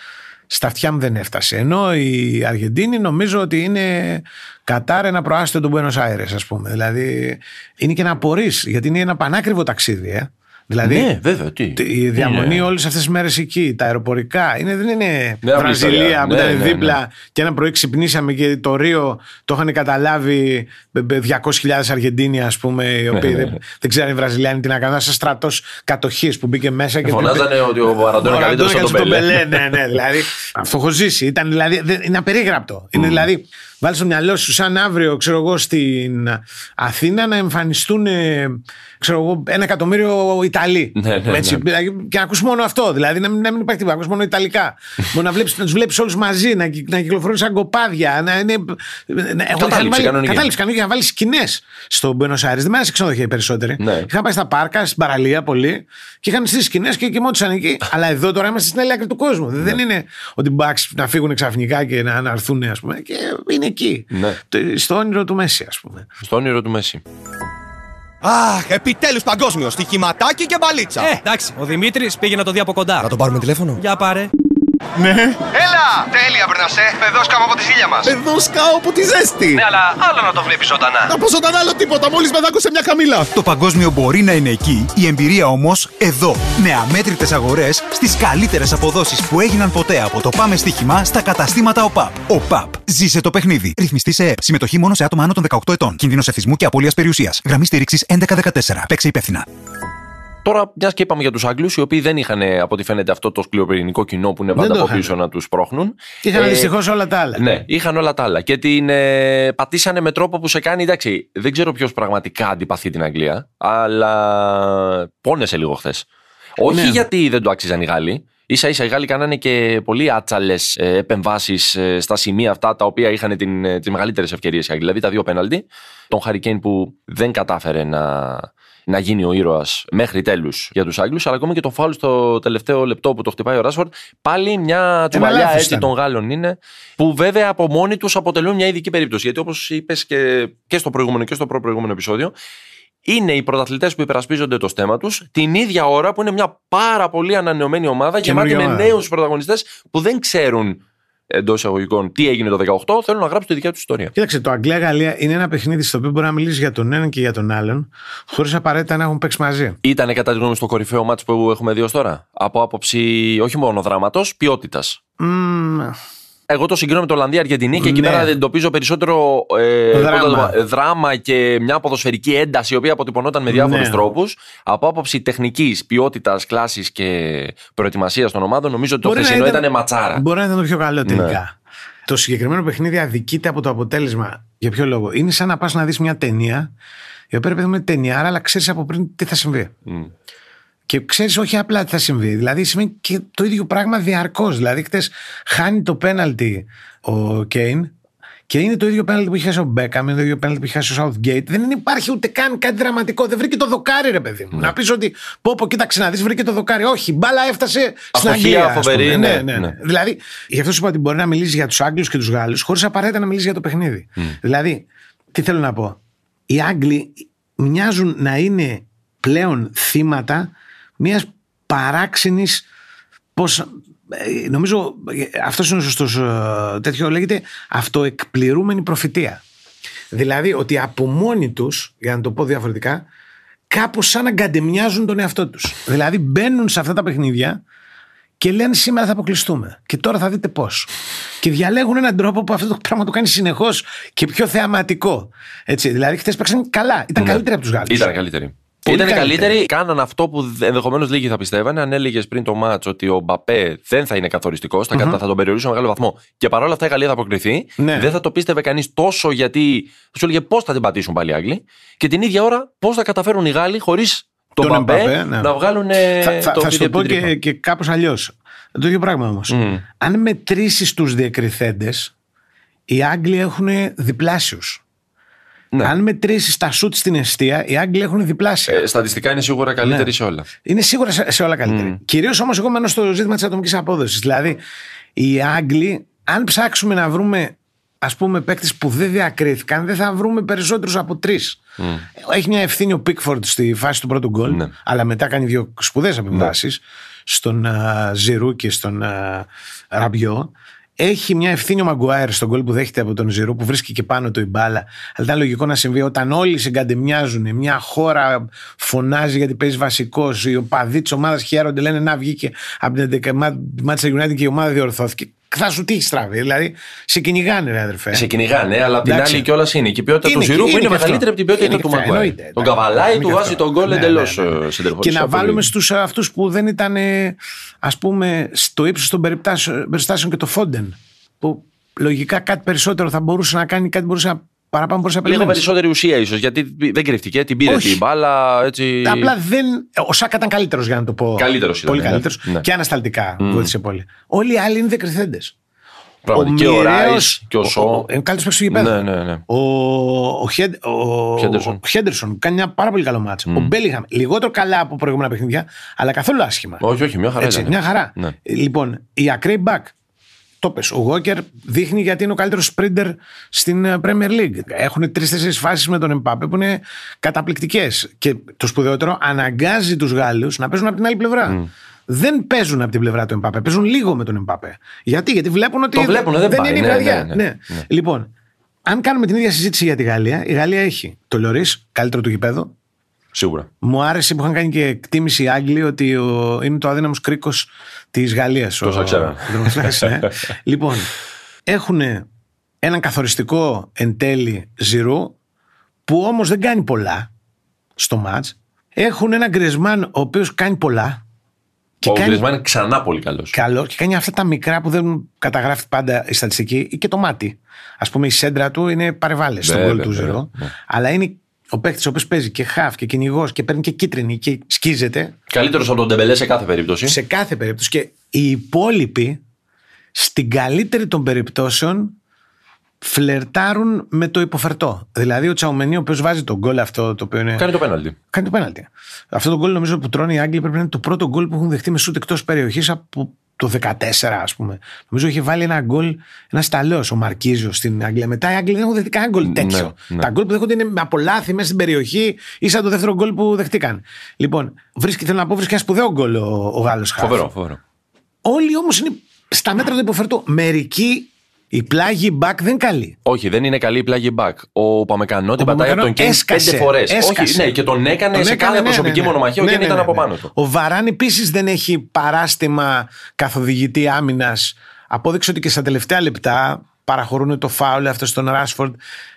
στα αυτιά μου δεν έφτασε. Ενώ η Αργεντίνη νομίζω ότι είναι Κατάρ ένα προάστιο του Buenos Aires ας πούμε. Δηλαδή είναι και να απορείς, γιατί είναι ένα πανάκριβο ταξίδι. Ε. Δηλαδή, Ναι, βέβαια, τι. Η διαμονή Είναι. όλες αυτές τις μέρες εκεί, τα αεροπορικά. Είναι, δεν είναι Ναι, απλή Βραζιλία ιστορία. που Ναι, ήταν ναι, δίπλα ναι. και ένα πρωί ξυπνήσαμε και το Ρίο το είχαν καταλάβει με- με 200.000 Αργεντίνοι, ας πούμε, οι οποίοι δεν, δεν ξέρουν οι Βραζιλιάνοι τι να κάνουν. Ένας στρατός κατοχής που μπήκε μέσα και. Φωνάζανε ότι ο Μαραντόνα είναι καλύτερος από τον τον Πελέ. Ναι, ναι. Δηλαδή αυτό έχω ζήσει. Ήταν δηλαδή, δεν- είναι απερίγραπτο. Είναι δηλαδή βάλει στο μυαλό σου, σαν αύριο, ξέρω εγώ, στην Αθήνα να εμφανιστούν ε, ξέρω εγώ, ένα εκατομμύριο Ιταλοί. Ναι, ναι, Έτσι, δηλαδή, Και να ακούς μόνο αυτό. Δηλαδή να μην, να μην υπάρχει τίποτα. Να ακούς μόνο Ιταλικά. μόνο να, βλέπεις, να τους βλέπεις όλους μαζί, να, κυ- να κυκλοφορούν σαν κοπάδια. Να είναι. Να, εγώ είχα Κατάληψη βάλει- κανονική. Κατάληψη κανονική. Να βάλεις σκηνές στο Buenos Aires. Δεν μέναν σε ξενοδοχεία οι περισσότεροι. Ναι. Είχα πάει στα πάρκα, στην παραλία πολύ και είχαν στι σκηνές και κοιμόντουσαν εκεί. Αλλά εδώ τώρα είμαστε στην άλλη άκρη του κόσμου. Δεν Ναι. είναι ότι μπορεί να φύγουν ξαφνικά και να, να έρθουν, ας πούμε. Και είναι εκεί. Ναι. Το- Στο όνειρο του Μέση, ας πούμε. Στο όνειρο του Μέση. Αχ, επιτέλους παγκόσμιος. Στοιχηματάκι και μπαλίτσα. Ε, εντάξει, ο Δημήτρης πήγε να το δει από κοντά. Να τον πάρουμε τηλέφωνο; Για πάρε. Ναι. Έλα! Τέλεια, Μπερνασέ. Εδώ σκάμε από τη ζήλια μας. Εδώ σκάω από τη ζέστη. Ναι, αλλά άλλο να το βλέπεις ζωντανά. Να πω ζωντανά άλλο τίποτα. Μόλις με δάκωσε μια καμίλα. Το παγκόσμιο μπορεί να είναι εκεί, η εμπειρία όμως εδώ. Με αμέτρητες αγορές στις καλύτερες αποδόσεις που έγιναν ποτέ από το Πάμε Στοίχημα στα καταστήματα ΟΠΑΠ. ΟΠΑΠ. Ζήσε το παιχνίδι. Ρυθμιστή σε ΕΕΠ. Συμμετοχή μόνο σε άτομα άνω των 18 ετών. Κίνδυνος εθισμού και απώλειας περιουσίας. Γραμμή στήριξης 1114. Παίξε υπεύθυνα. Τώρα, μιας και είπαμε για τους Άγγλους, οι οποίοι δεν είχαν από ό,τι φαίνεται αυτό το σκληροπυρηνικό κοινό που είναι Δεν πάντα το από είχαν. πίσω να τους πρόχνουν. Και είχαν Ε, δυστυχώς όλα τα άλλα. Ναι, είχαν όλα τα άλλα. Και την ε, πατήσανε με τρόπο που σε κάνει. Εντάξει, δεν ξέρω ποιος πραγματικά αντιπαθεί την Αγγλία, αλλά πόνεσε λίγο χθες. Όχι Ναι. γιατί δεν το άξιζαν οι Γάλλοι. σα ίσα οι Γάλλοι κάνανε και πολύ άτσαλες επεμβάσεις στα σημεία αυτά τα οποία είχαν τις μεγαλύτερες ευκαιρίες οι Αγγλοί. Δηλαδή τα δύο πέναλτι. Τον Χαρικέιν που δεν κατάφερε να, να γίνει ο ήρωας μέχρι τέλους για τους Άγγλους, αλλά ακόμη και το φάουλ στο τελευταίο λεπτό που το χτυπάει ο Ράσφορντ. Πάλι μια τσουβαλιά λάθος έτσι ήταν. των Γάλλων είναι, που βέβαια από μόνοι τους αποτελούν μια ειδική περίπτωση. Γιατί όπως είπες και, και στο προηγούμενο και στο προ-προηγούμενο επεισόδιο, είναι οι πρωταθλητές που υπερασπίζονται το στέμα τους την ίδια ώρα που είναι μια πάρα πολύ ανανεωμένη ομάδα γεμάτη Καινούργια με ομάδα. νέους πρωταγωνιστές που δεν ξέρουν εντός εισαγωγικών τι έγινε το 18, θέλουν να γράψουν τη δικιά τους ιστορία. Κοίταξε, το Αγγλία-Γαλλία είναι ένα παιχνίδι στο οποίο μπορεί να μιλήσεις για τον έναν και για τον άλλον, χωρίς απαραίτητα να έχουν παίξει μαζί. Ήταν κατά τη γνώμη στο κορυφαίο μάτς που έχουμε δει ως τώρα. Από άποψη όχι μόνο δράματος, ποιότητας. Μμμ, Εγώ το συγκρίνω με το Ολλανδία-Αργεντινή και εκεί Ναι. πέρα εντοπίζω περισσότερο ε, Δράμα. πώς να το πω, δράμα και μια ποδοσφαιρική ένταση η οποία αποτυπωνόταν με διάφορους Ναι. τρόπους. Από άποψη τεχνικής, ποιότητας, κλάσης και προετοιμασίας των ομάδων, νομίζω ότι το Μπορεί να χθεσινό ήταν- ήταν ματσάρα. Μπορεί να ήταν το πιο καλό τελικά. Ναι. Το συγκεκριμένο παιχνίδι αδικείται από το αποτέλεσμα. Για ποιο λόγο; Είναι σαν να πας να δεις μια ταινία, η οποία πρέπει να είναι ταινιάρα, αλλά ξέρεις από πριν τι θα συμβεί. Μμ. Και ξέρεις όχι απλά τι θα συμβεί. Δηλαδή σημαίνει και το ίδιο πράγμα διαρκώς. Δηλαδή, χτες χάνει το πέναλτι ο Κέιν και είναι το ίδιο πέναλτι που είχε χάσει ο Μπέκαμ, είναι το ίδιο πέναλτι που είχε χάσει ο Southgate. Δεν υπάρχει ούτε καν κάτι δραματικό. Δεν βρήκε το δοκάρι, ρε παιδί μου. Να πεις ότι πω, πω, κοίταξε να δεις, βρήκε το δοκάρι. Όχι, η μπάλα έφτασε στην Αστοχία Αγγλία. ας φοβερή, πούμε. ναι, ναι, ναι, ναι. ναι. Δηλαδή, γι' αυτό σου είπα ότι μπορεί να μιλήσει για τους Άγγλους και τους Γάλλους, χωρίς απαραίτητα να μιλήσει για το παιχνίδι. Δηλαδή, τι θέλω να πω. Οι Άγγλοι μοιάζουν να είναι πλέον θύματα μιας παράξενης. Πώς, ε, νομίζω αυτός είναι ο σωστός τέτοιο λέγεται αυτοεκπληρούμενη προφητεία. Δηλαδή ότι από μόνοι τους, για να το πω διαφορετικά, κάπως σαν να γκαντεμιάζουν τον εαυτό τους. Δηλαδή μπαίνουν σε αυτά τα παιχνίδια και λένε σήμερα θα αποκλειστούμε. Και τώρα θα δείτε πώς. Και διαλέγουν έναν τρόπο που αυτό το πράγμα το κάνει συνεχώς και πιο θεαματικό. Έτσι, δηλαδή, χθες παίξαν καλά. Ήταν καλύτεροι από τους Γάλλους. Ναι. Ήταν καλύτερη. Πολύ Ήταν καλύτερη. καλύτερη. Κάναν αυτό που ενδεχομένως λίγοι θα πιστεύανε. Αν έλεγες πριν το μάτσο ότι ο Μπαπέ δεν θα είναι καθοριστικός, θα, κατα- θα τον περιορίσει σε μεγάλο βαθμό. Και παρόλα αυτά η Γαλλία θα αποκριθεί. Ναι. Δεν θα το πίστευε κανείς τόσο γιατί θα σου έλεγε πώς θα την πατήσουν πάλι οι Άγγλοι. Και την ίδια ώρα πώς θα καταφέρουν οι Γάλλοι χωρίς τον, Τον Μπαπέ Εμπαπέ, ναι. να βγάλουν. ε, θα, θα, το θα σου το πω επιτρίπα. και, και κάπως αλλιώς. Το ίδιο πράγμα όμως. Μμ. Αν μετρήσεις τους διακριθέντες, οι Άγγλοι έχουν διπλάσιου. Ναι. Αν μετρήσεις τα σουτ στην αιστεία, οι Άγγλοι έχουν διπλάσια. Ε, στατιστικά είναι σίγουρα καλύτερη Ναι. σε όλα. Είναι σίγουρα σε, σε όλα καλύτερη. Μμ. Κυρίως όμως, εγώ μένω στο ζήτημα της ατομικής απόδοσης. Δηλαδή, οι Άγγλοι, αν ψάξουμε να βρούμε ας πούμε παίκτες που δεν διακρίθηκαν, δεν θα βρούμε περισσότερους από τρεις. Έχει μια ευθύνη ο Πίκφορντ στη φάση του πρώτου γκολ, Ναι. αλλά μετά κάνει δύο σπουδαίε επεμβάσεις στον α, Ζηρού και στον α, Ραμπιό. Έχει μια ευθύνη ο Μαγκουάιρ στον γκολ που δέχεται από τον Ζηρού που βρίσκει και πάνω του η μπάλα. Αλλά ήταν λογικό να συμβεί όταν όλοι συγκαντεμιάζουν. Μια χώρα φωνάζει γιατί παίζει βασικός. Οι οπαδοί της ομάδας χαίρονται, λένε να βγήκε από την 11 Manchester United και η ομάδα διορθώθηκε. Θα σου τύχει στραβή. Δηλαδή σε κυνηγάνε, ρε αδερφέ. Σε κυνηγάνε, αλλά απ' την Εντάξει. άλλη κιόλας είναι. Και η ποιότητα Είναι του και- Ζηρού που είναι είναι και αυτό. μεγαλύτερη από την ποιότητα Είναι του και αυτό, Μαγκουάιρ. εννοείται. Τον Εντάξει. καβαλάει, Είναι του και βάζει αυτό. τον γκολ Ναι, εντελώς ναι, ναι. συντριπτικό. Και να βάλουμε στους αυτούς που δεν ήταν, ας πούμε, στο ύψος των περιπτάσεων περιστάσεων και το Φόντεν. Που λογικά κάτι περισσότερο θα μπορούσε να κάνει, κάτι μπορούσε να παραπάνω μπορούσε να Λίγο περιμένει. περισσότερη ουσία ίσως. Γιατί δεν κρυφτήκε, την πήρε Όχι. την μπάλα. Έτσι... Απλά δεν. Ο Σάκα ήταν καλύτερος για να το πω. Καλύτερος ήταν, Πολύ ναι. καλύτερος. Ναι. Και ανασταλτικά Μμ. βοήθησε πολύ. Όλοι οι άλλοι είναι δεκριθέντε. Πράγματι. Και ο Ράις και ο Σο. Είναι ο καλύτερος παίκτης του γηπέδου. Ναι, ναι, ναι. Ο, ο, Χέντ- ο, Χέντερσον. ο Χέντερσον κάνει ένα πάρα πολύ καλό μάτσο. Ο Μπέλιχαμ λιγότερο καλά από προηγούμενα παιχνίδια, αλλά καθόλου άσχημα. Όχι, όχι, μια χαρά. Έτσι, ήταν. μια χαρά. Ναι. Λοιπόν, η ακραίοι back. Το πες. Ο Γόκερ δείχνει γιατί είναι ο καλύτερος sprinter στην ε, Premier League. Έχουν τρει-τέσσερι φάσεις με τον Εμπάπε που είναι καταπληκτικές. Και το σπουδαιότερο, αναγκάζει τους Γάλλους να παίζουν από την άλλη πλευρά. Δεν παίζουν από την πλευρά του Εμπάπε. Παίζουν λίγο με τον Εμπάπε. Γιατί, γιατί βλέπουν ότι Το βλέπουν, δεν πάει. είναι η Ναι, βραδιά. ναι, ναι, ναι. Λοιπόν, αν κάνουμε την ίδια συζήτηση για τη Γαλλία, η Γαλλία έχει το Λωρί, καλύτερο του γηπέδου. Σίγουρα. Μου άρεσε που είχαν κάνει και εκτίμηση οι Άγγλοι ότι ο, είναι το αδύναμος κρίκος της Γαλλίας. Τόσα ξέραν. ναι. λοιπόν, έχουν έναν καθοριστικό εν τέλει Ζηρού που όμως δεν κάνει πολλά στο μάτς. Έχουν έναν Γκρισμάν ο οποίος κάνει πολλά. ο Γκρισμάν είναι ξανά πολύ καλός. Καλό και κάνει αυτά τα μικρά που δεν καταγράφει πάντα η στατιστική ή και το μάτι. Α πούμε, η σέντρα του είναι παρεβάλλες στον Βέβαια, γκολ του βέβαια, Ζηρό. ναι. Αλλά είναι ο παίκτης ο οποίος παίζει και χαφ και κυνηγός και παίρνει και κίτρινη και σκίζεται. Καλύτερος από τον Ντεμπελέ σε κάθε περίπτωση. Σε κάθε περίπτωση. Και οι υπόλοιποι, στην καλύτερη των περιπτώσεων, φλερτάρουν με το υποφερτό. Δηλαδή ο Τσαουμενί, ο οποίος βάζει τον γκολ αυτό το οποίο είναι. Κάνει το πέναλτι. Κάνει το πέναλτι. Αυτό το γκολ νομίζω που τρώνε οι Άγγλοι πρέπει να είναι το πρώτο γκολ που έχουν δεχτεί με σούτ εκτός περιοχής από το 14, ας πούμε. Νομίζω είχε βάλει ένα γκολ, ένας σταλέο ο Μαρκίζο στην Αγγλία. Μετά οι Άγγλοι δεν έχουν δεχτεί κανένα γκολ τέτοιο. ναι. Τα γκολ που δέχονται είναι με απολάθη μέσα στην περιοχή ή σαν το δεύτερο γκολ που δεχτήκαν. Λοιπόν, βρίσκει, θέλω να πω, βρίσκει ένα σπουδαίο γκολ ο, ο Γάλλος Φοβερό, φοβερό. Όλοι όμως είναι στα μέτρα του υποφερτού. Μερικοί η πλάγη back δεν είναι καλή. Όχι, δεν είναι καλή η πλάγη back. Ο Παμεκανό την πατάει από Παμεκανό τον Κέιν έσκασε, πέντε φορέ. έσκασε. Όχι, ναι, και τον έκανε Τον σε έκανε, κάθε ναι, προσωπική ναι, ναι. μονομαχία. Ο Ναι, Κέιν ναι, ήταν ναι, από ναι. πάνω του. Ο Βαράν επίσης δεν έχει παράστημα καθοδηγητή άμυνας. Απόδειξε ότι και στα τελευταία λεπτά παραχωρούν το φάουλ αυτός στον Ράσφορντ.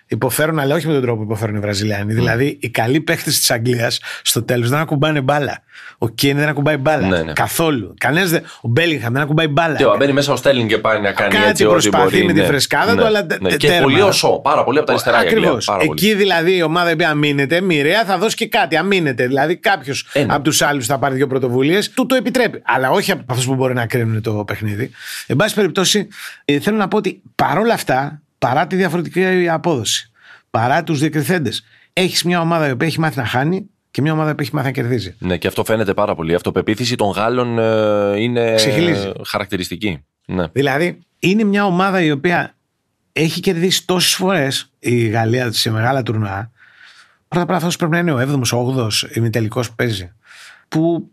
Υποφέρουν, αλλά όχι με τον τρόπο που υποφέρουν οι Βραζιλιάνοι. Δηλαδή, οι καλοί παίχτες της Αγγλίας στο τέλος δεν ακουμπάνε μπάλα. Ο Κέιν δεν ακουμπάει μπάλα. Ναι, ναι. Καθόλου. Κανένας δεν. Ο Μπέλιγχαμ δεν ακουμπάει μπάλα. Και ο μπαίνει μέσα ο Στέλινγκ και πάει να κάνει Κάτι έτσι ό,τι προσπαθεί μπορεί. με τη ναι. φρεσκάδα Ναι, του, αλλά ναι. τε- Και τέρμα. πολύ οσό. Πάρα πολύ από τα αριστερά. η Αγγλία. Ακριβώς. Πάρα πολύ. Εκεί δηλαδή η ομάδα η οποία αμήνεται, μοιραία θα δώσει και κάτι. Αμήνεται. Δηλαδή κάποιος Ε, ναι. από τους άλλους θα πάρει δύο πρωτοβουλίες, του το επιτρέπει. Αλλά όχι από αυτούς που μπορεί να κρίνουν το παιχνίδι. Εν πάση περιπτώσει, ε, θέλω να πω ότι παρόλα αυτά, παρά τη διαφορετική απόδοση, παρά τους διακριθέντες, έχεις μια ομάδα η οποία έχει μάθει να χάνει και μια ομάδα που έχει μάθει να κερδίζει. Ναι, και αυτό φαίνεται πάρα πολύ. Η αυτοπεποίθηση των Γάλλων ε, είναι Ξεχυλίζει. χαρακτηριστική. Ναι. Δηλαδή, είναι μια ομάδα η οποία έχει κερδίσει τόσες φορές η Γαλλία σε μεγάλα τουρνουά. Πρώτα απ' όλα αυτός πρέπει να είναι ο 7ο, ο 8ο ημιτελικός που παίζει. Που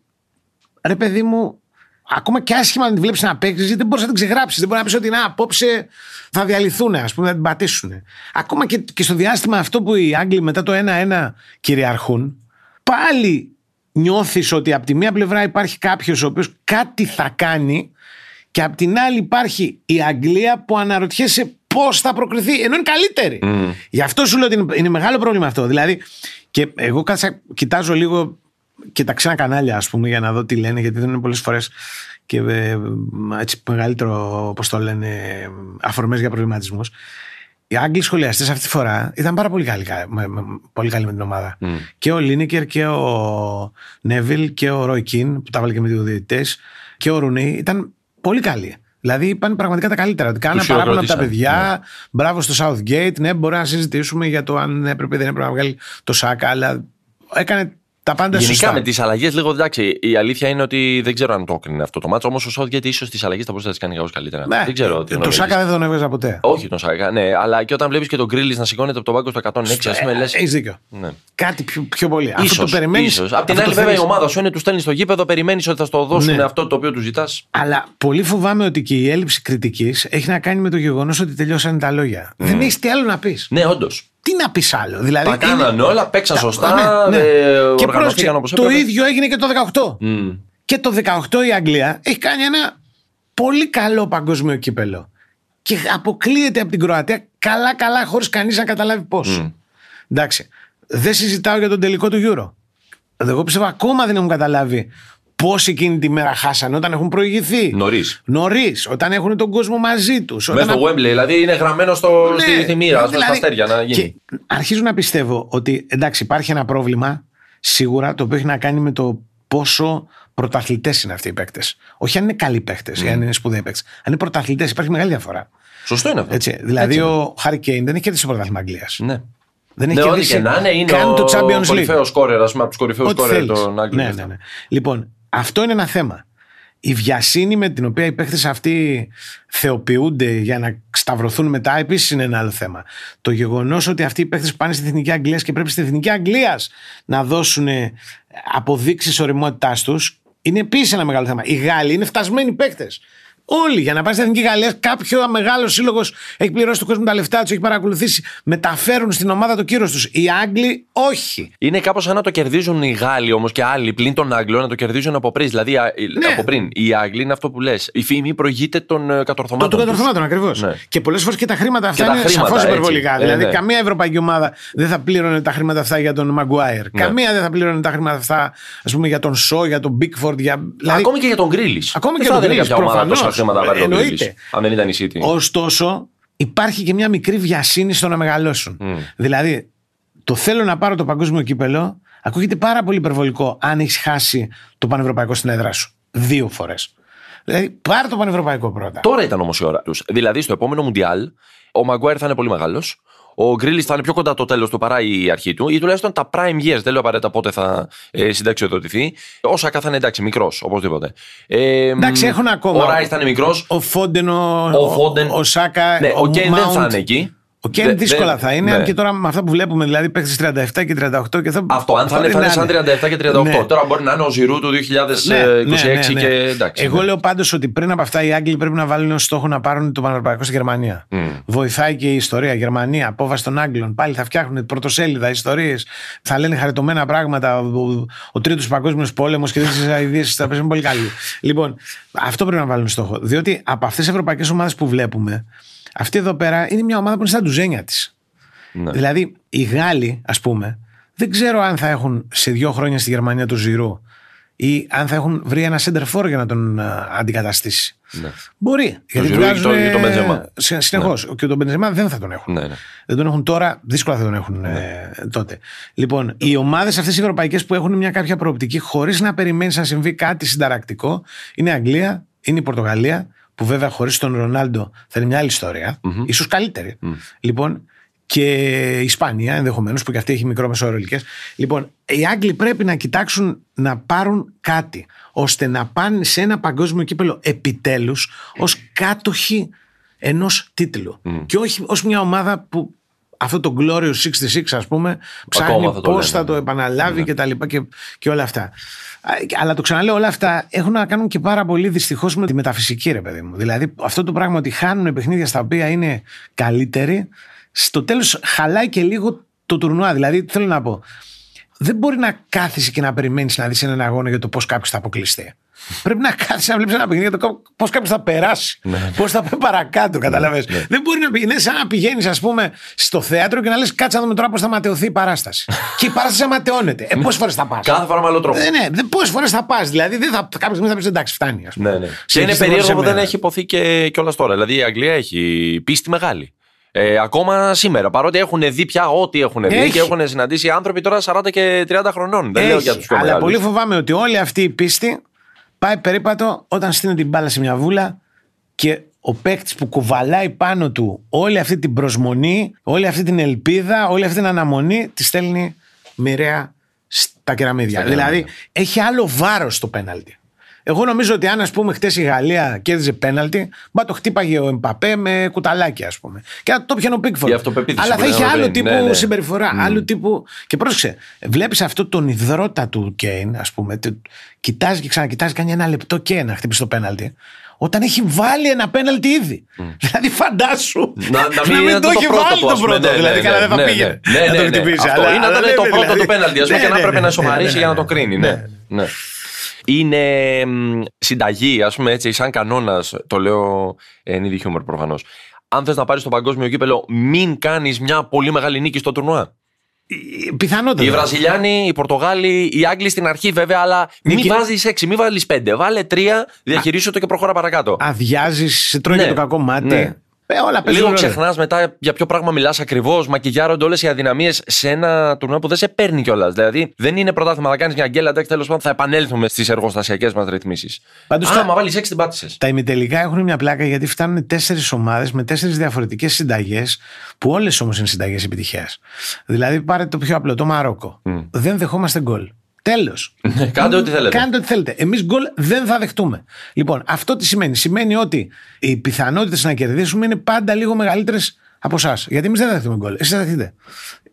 ρε παιδί μου, ακόμα και άσχημα να τη βλέπεις να παίξει, δεν μπορείς να την ξεγράψεις. Δεν μπορεί να πεις ότι να, απόψε θα διαλυθούν, ας πούμε, θα την πατήσουν. Ακόμα και, και στο διάστημα αυτό που οι Άγγλοι μετά το 1-1 κυριαρχούν, πάλι νιώθεις ότι από τη μία πλευρά υπάρχει κάποιος ο οποίος κάτι θα κάνει και απ' την άλλη υπάρχει η Αγγλία που αναρωτιέσαι πώς θα προκριθεί, ενώ είναι καλύτερη. Γι' αυτό σου λέω ότι είναι, είναι μεγάλο πρόβλημα αυτό. Δηλαδή, και εγώ κάτσα, κοιτάζω λίγο και τα ξένα κανάλια, ας πούμε, για να δω τι λένε, γιατί δεν είναι πολλές φορές και ε, έτσι μεγαλύτερο, πώς το λένε, αφορμές για προβληματισμούς. Οι Άγγλοι σχολιαστές αυτή τη φορά ήταν πάρα πολύ καλοί, με, με- πολύ καλοί με την ομάδα. Και ο Λίνικερ και ο Νέβιλ και ο Ρόι Κιν, που τα βάλε και με δύο διαιτητές, και ο Ρουνί ήταν πολύ καλοί. Δηλαδή είπαν πραγματικά τα καλύτερα. Ότι κάνανε Τους παράπονα από τα χειροκρότησαν, παιδιά. Μπράβο στο Southgate. Ναι, μπορεί να συζητήσουμε για το αν έπρεπε ή δεν έπρεπε να βγάλει το Σάκα, αλλά έκανε τα πάντα Γενικά σωστά. με τις αλλαγές, λίγο εντάξει. Η αλήθεια είναι ότι δεν ξέρω αν το έκρινε αυτό το μάτσο. Όμως ο Σόουτγκετ ίσως τις αλλαγές θα μπορούσε να τις κάνει κάπως καλύτερα. Ναι, δεν ξέρω. τι το νομίζεις. Σάκα δεν τον έβγαζα ποτέ. Όχι τον Σάκα, ναι. Αλλά και όταν βλέπεις και τον Γκρίλις να σηκώνεται από τον πάγκο στο 106, ας πούμε λε. Έχεις δίκιο. Ναι. Κάτι πιο, πιο πολύ. αυτό Ίσως, το περιμένεις. ίσως. Απ' την άλλη, βέβαια, η ομάδα σου είναι τους στέλνεις στο γήπεδο, περιμένεις ότι θα στο δώσουν Ναι. αυτό το οποίο τους ζητάς. Αλλά πολύ φοβάμαι ότι και η έλλειψη κριτικής έχει να κάνει με το γεγονός ότι τελειώσαν τα λόγια. Δεν έχεις τι άλλο να πεις. Ναι, όντως. Τι να πεις άλλο. Δηλαδή, Τα κάνανε όλα, παίξαν σωστά, Ναι, ναι. ε, Και οργανωθήκαν πρόσεξε, όπως το έπρεπε. ίδιο έγινε και το 18. Μμ. Και το 18 η Αγγλία έχει κάνει ένα πολύ καλό παγκόσμιο κύπελο. Και αποκλείεται από την Κροατία καλά-καλά χωρίς κανείς να καταλάβει πώς. Εντάξει. Δεν συζητάω για τον τελικό του Euro. Εγώ πιστεύω ακόμα δεν έχουν καταλάβει Πώς εκείνη τη μέρα χάσανε όταν έχουν προηγηθεί; Νωρίς. Νωρίς, όταν έχουν τον κόσμο μαζί τους. Μέσα στο Wembley, δηλαδή είναι γραμμένο στο, Ναι, στη θυμήρα, δηλαδή, στα δηλαδή, αστέρια να γίνει. Και αρχίζω να πιστεύω ότι εντάξει, υπάρχει ένα πρόβλημα σίγουρα το οποίο έχει να κάνει με το πόσο πρωταθλητές είναι αυτοί οι παίκτες. Όχι αν είναι καλοί παίκτες ή αν είναι σπουδαίοι παίκτες. Αν είναι πρωταθλητές, υπάρχει μεγάλη διαφορά. Σωστό είναι αυτό. Έτσι, δηλαδή, Έτσι είναι. ο Χάρη Κέιν δεν έχει κερδίσει το πρωτάθλημα Αγγλίας. Ναι. Δεν έχει Ναι, ό,τι κερδίσει και να είναι, είναι καν ο το Champions League. κορυφαίος σκόρερ, ας πούμε, από τους κορυφαίους Ό,τι σκόρερ θέλεις. των Άγγλων. Ναι, ναι, ναι. Λοιπόν, αυτό είναι ένα θέμα. Η βιασύνη με την οποία οι παίχτε αυτοί θεοποιούνται για να σταυρωθούν μετά επίσης είναι ένα άλλο θέμα. Το γεγονός ότι αυτοί οι παίχτε που πάνε στη Εθνική Αγγλίας και πρέπει στη Εθνική Αγγλίας να δώσουν αποδείξεις οριμότητάς τους είναι επίσης ένα μεγάλο θέμα. Οι Γάλλοι είναι φτασμένοι παίχτε. Όλοι για να πάνε στην Εθνική Γαλλία, κάποιο μεγάλο σύλλογος έχει πληρώσει τον κόσμο τα λεφτά του, έχει παρακολουθήσει, μεταφέρουν στην ομάδα το κύρος τους. Οι Άγγλοι όχι. Είναι κάπως σαν να το κερδίζουν οι Γάλλοι όμως και άλλοι πλην των Άγγλων να το κερδίζουν από πριν. Δηλαδή α, Ναι. από πριν. Οι Άγγλοι είναι αυτό που λες. Η φήμη προηγείται των ε, κατορθωμάτων. Των τους. κατορθωμάτων ακριβώς. Ναι. Και πολλές φορές και τα χρήματα αυτά Και τα είναι χρήματα, σαφώς έτσι. υπερβολικά. Ε, δηλαδή, ναι. καμία ευρωπαϊκή ομάδα δεν θα πλήρωνε τα χρήματα αυτά για τον Μαγκουάιρ. Ναι. Καμία δεν θα πλήρωνε τα χρήματα αυτά, ας πούμε, για τον Σο, για τον Μπίκφορντ. Για... Δηλαδή, Ακόμη και για τον Γκρίλις. Ακόμη και δεν τον θα έδινε Grealish, κάποια ομάδα προφανώς. τόσα χρήματα να πάρει τον Εννοείται. Γκρίλι. Αν δεν ήταν η City. Ωστόσο, υπάρχει και μια μικρή βιασύνη στο να μεγαλώσουν. Δηλαδή, το θέλω να πάρω το παγκόσμιο κύπελο ακούγεται πάρα πολύ υπερβολικό αν έχεις χάσει το πανευρωπαϊκό στην έδρα σου. Δύο φορές. Δηλαδή, πάρε το πανευρωπαϊκό πρώτα. Τώρα ήταν όμως η ώρα τους. Δηλαδή στο επόμενο Μουντιάλ ο Μαγκουάιρ θα είναι πολύ μεγάλος. Ο Γκρίλις θα είναι πιο κοντά το τέλος του παρά η αρχή του, ή τουλάχιστον τα prime years. Δεν λέω απαραίτητα πότε θα ε, συνταξιοδοτηθεί. Ο Σακά θα είναι εντάξει, μικρός, οπωσδήποτε. Ε, Εντάξει, μ, έχουν ακόμα. Ο Ράις θα είναι μικρός. Ο Φόντεν, ο, Ο Φόντεν. ο Σάκα. Ναι, ο Κέιν δεν Mount. θα είναι εκεί. Ο Κέιν Δε- δύσκολα δεν- θα είναι, ναι. αν και τώρα με αυτά που βλέπουμε, δηλαδή παίξει 37 και 38 και θα. Αυτό, αν θα είναι, θα είναι σαν 37 και 38. Ναι. Τώρα μπορεί να είναι ο Ζηρού του 2026 Ναι, ναι, ναι, ναι. και εντάξει. Εγώ ναι. λέω πάντως ότι πριν από αυτά οι Άγγλοι πρέπει να βάλουν ως στόχο να πάρουν το Πανευρωπαϊκό στη Γερμανία. Βοηθάει και η ιστορία. Γερμανία, απόβαση των Άγγλων. Πάλι θα φτιάχνουν πρωτοσέλιδα, ιστορίες. Θα λένε χαριτωμένα πράγματα. Ο, ο, ο τρίτος παγκόσμιος πόλεμος και τέτοιε αειδίε θα πέσουν πολύ καλή. Λοιπόν, αυτό πρέπει να βάλουν στόχο. Διότι από αυτές τις ευρωπαϊκές ομάδες που βλέπουμε, αυτή εδώ πέρα είναι μια ομάδα που είναι στα ντουζένια της. Ναι. Δηλαδή, οι Γάλλοι, ας πούμε, δεν ξέρω αν θα έχουν σε δύο χρόνια στη Γερμανία του Ζηρού ή αν θα έχουν βρει ένα center for για να τον α, αντικαταστήσει. Ναι. Μπορεί. Γιατί Ζηρού ή βγάζουν. το- ή τον Μπενζεμά. Συνεχώς. Και τον Μπενζεμά δεν θα τον έχουν. Ναι, ναι. Δεν τον έχουν τώρα, δύσκολα θα τον έχουν ε, τότε. Λοιπόν, οι ομάδες αυτές οι ευρωπαϊκές που έχουν μια κάποια προοπτική χωρίς να περιμένεις να συμβεί κάτι συνταρακτικό είναι η Αγγλία, είναι η Πορτογαλία, που βέβαια χωρίς τον Ρονάλντο θα είναι μια άλλη ιστορία, ίσως καλύτερη. Λοιπόν, και η Ισπανία ενδεχομένως, που και αυτή έχει μικρό μεσόωρο ηλικίας. Λοιπόν, οι Άγγλοι πρέπει να κοιτάξουν να πάρουν κάτι ώστε να πάνε σε ένα παγκόσμιο κύπελο επιτέλους ως κάτοχοι ενός τίτλου. Και όχι ως μια ομάδα που αυτό το Glorious 66, ας πούμε, ψάχνει Ακόμα θα το πώς λένε, θα το ναι. επαναλάβει και τα λοιπά και, και όλα αυτά. Α, Αλλά το ξαναλέω, όλα αυτά έχουν να κάνουν και πάρα πολύ δυστυχώς με τη μεταφυσική, ρε παιδί μου. Δηλαδή, αυτό το πράγμα ότι χάνουν παιχνίδια στα οποία είναι καλύτεροι, στο τέλος χαλάει και λίγο το τουρνουά. Δηλαδή, τι θέλω να πω. Δεν μπορεί να κάθεσαι και να περιμένεις να δεις έναν αγώνα για το πώς κάποιος θα αποκλειστεί. Πρέπει να κάθεσαι να βλέπεις ένα παιχνίδι για το πώς κάποιος θα περάσει. Πώς θα πάει παρακάτω, καταλαβες. Δεν μπορεί να πηγαίνει. Είναι σαν να πηγαίνεις, ας πούμε, στο θέατρο και να λες: Κάτσε να δούμε τώρα πώς θα ματαιωθεί η παράσταση. και η παράσταση αματαιώνεται. Ε, πόσες φορές θα πας; Κάθε φορά με άλλο τρόπο. Ε, ναι, δεν- πόσες φορές θα πας; Δηλαδή, δεν θα, κάποια στιγμή θα πεις εντάξει, φτάνει. Ας πούμε. Ναι, ναι. Και είναι Συνεχίστε περίεργο σε που δεν μένα. έχει υποθεί και κιόλα τώρα. Δηλαδή η Αγγλία έχει πίστη μεγάλη. Ε, ακόμα σήμερα, παρότι έχουν δει πια ό,τι έχουν δει Έχει. και έχουν συναντήσει άνθρωποι τώρα 40 και 30 χρονών. Δεν λέω Έχει, για τους πιο αλλά μεγάλους. πολύ φοβάμαι ότι όλη αυτή η πίστη πάει περίπατο όταν στείνει την μπάλα σε μια βούλα και ο παίκτης που κουβαλάει πάνω του όλη αυτή την προσμονή, όλη αυτή την ελπίδα, όλη αυτή την αναμονή, τη στέλνει μοιραία στα κεραμίδια. Στα κεραμίδια. δηλαδή έχει άλλο βάρος το πέναλτι. Εγώ νομίζω ότι αν ας πούμε χτες η Γαλλία κέρδιζε πέναλτι, μπα το χτύπαγε ο Εμπαπέ με κουταλάκι, ας πούμε. Και να το πιανε ο Πίκφορντ. Η αυτοπεποίθηση Αλλά που θα είχε λέγαμε άλλο πριν. τύπου Ναι, ναι. συμπεριφορά. Άλλου τύπου. Και πρόσεξε, βλέπεις αυτό τον υδρότα του Κέιν, ας πούμε. τε- Κοιτάζει και ξανακοιτάζει, κάνει ένα λεπτό και να χτυπήσει το πέναλτι. Όταν έχει βάλει ένα πέναλτι ήδη. Δηλαδή, φαντάσου. Να, να μην, είναι το έχει πρώτο βάλει του, το ας πούμε. πρώτο. Ναι, δηλαδή, ναι, καλά, δεν θα ναι, πήγαινε. ναι, να ναι, το ναι. χτυπήσει. Αυτό αλλά- είναι να αλλά ήταν ναι, το ναι, πρώτο δηλαδή. του πέναλτι, ας πούμε, Ναι, και να ναι, έπρεπε ναι, να ναι, σοβαρήσει ναι, για να ναι, το κρίνει. Ναι. Ναι. ναι. Είναι μ, συνταγή, ας πούμε έτσι, σαν κανόνας, το λέω εν είδη χιούμορ προφανώς. Αν θες να πάρεις το παγκόσμιο κύπελο, μην κάνεις μια πολύ μεγάλη νίκη στο τουρνουά. Πιθανότατα. Οι Βραζιλιάνοι, οι Πορτογάλοι, οι Άγγλοι στην αρχή βέβαια, αλλά μην Νίκη- βάζεις 6, μην βάλεις 5. Βάλε 3, διαχειρίσου το και προχώρα παρακάτω. Αδειάζεις, σε τρώει Ναι. και το κακό μάτι. Ναι. Ε, όλα παίζουν Λίγο ρόλο. ξεχνάς μετά για ποιο πράγμα μιλάς ακριβώς. Μακιγιάρονται όλες οι αδυναμίες σε ένα τουρνουά που δεν σε παίρνει κιόλας. Δηλαδή δεν είναι πρωτάθλημα, θα κάνεις μια γκέλα, εντάξει, τέλος πάντων θα επανέλθουμε στις εργοστασιακές μας ρυθμίσεις. Πάντως Άμα τα- βάλεις 6 την πάτησες. Τα ημιτελικά έχουν μια πλάκα γιατί φτάνουν τέσσερις ομάδες με τέσσερις διαφορετικές συνταγές, που όλες όμως είναι συνταγές επιτυχίας. Δηλαδή, πάρετε το πιο απλό, το Μαρόκο. Δεν δεχόμαστε γκολ. Τέλος. Κάντε ό,τι θέλετε. Κάντε ό,τι θέλετε. Εμείς γκολ δεν θα δεχτούμε. Λοιπόν, αυτό τι σημαίνει. Σημαίνει ότι οι πιθανότητες να κερδίσουμε είναι πάντα λίγο μεγαλύτερες από εσάς. Γιατί εμείς δεν θα δεχτούμε γκολ. Εσείς θα δεχτείτε.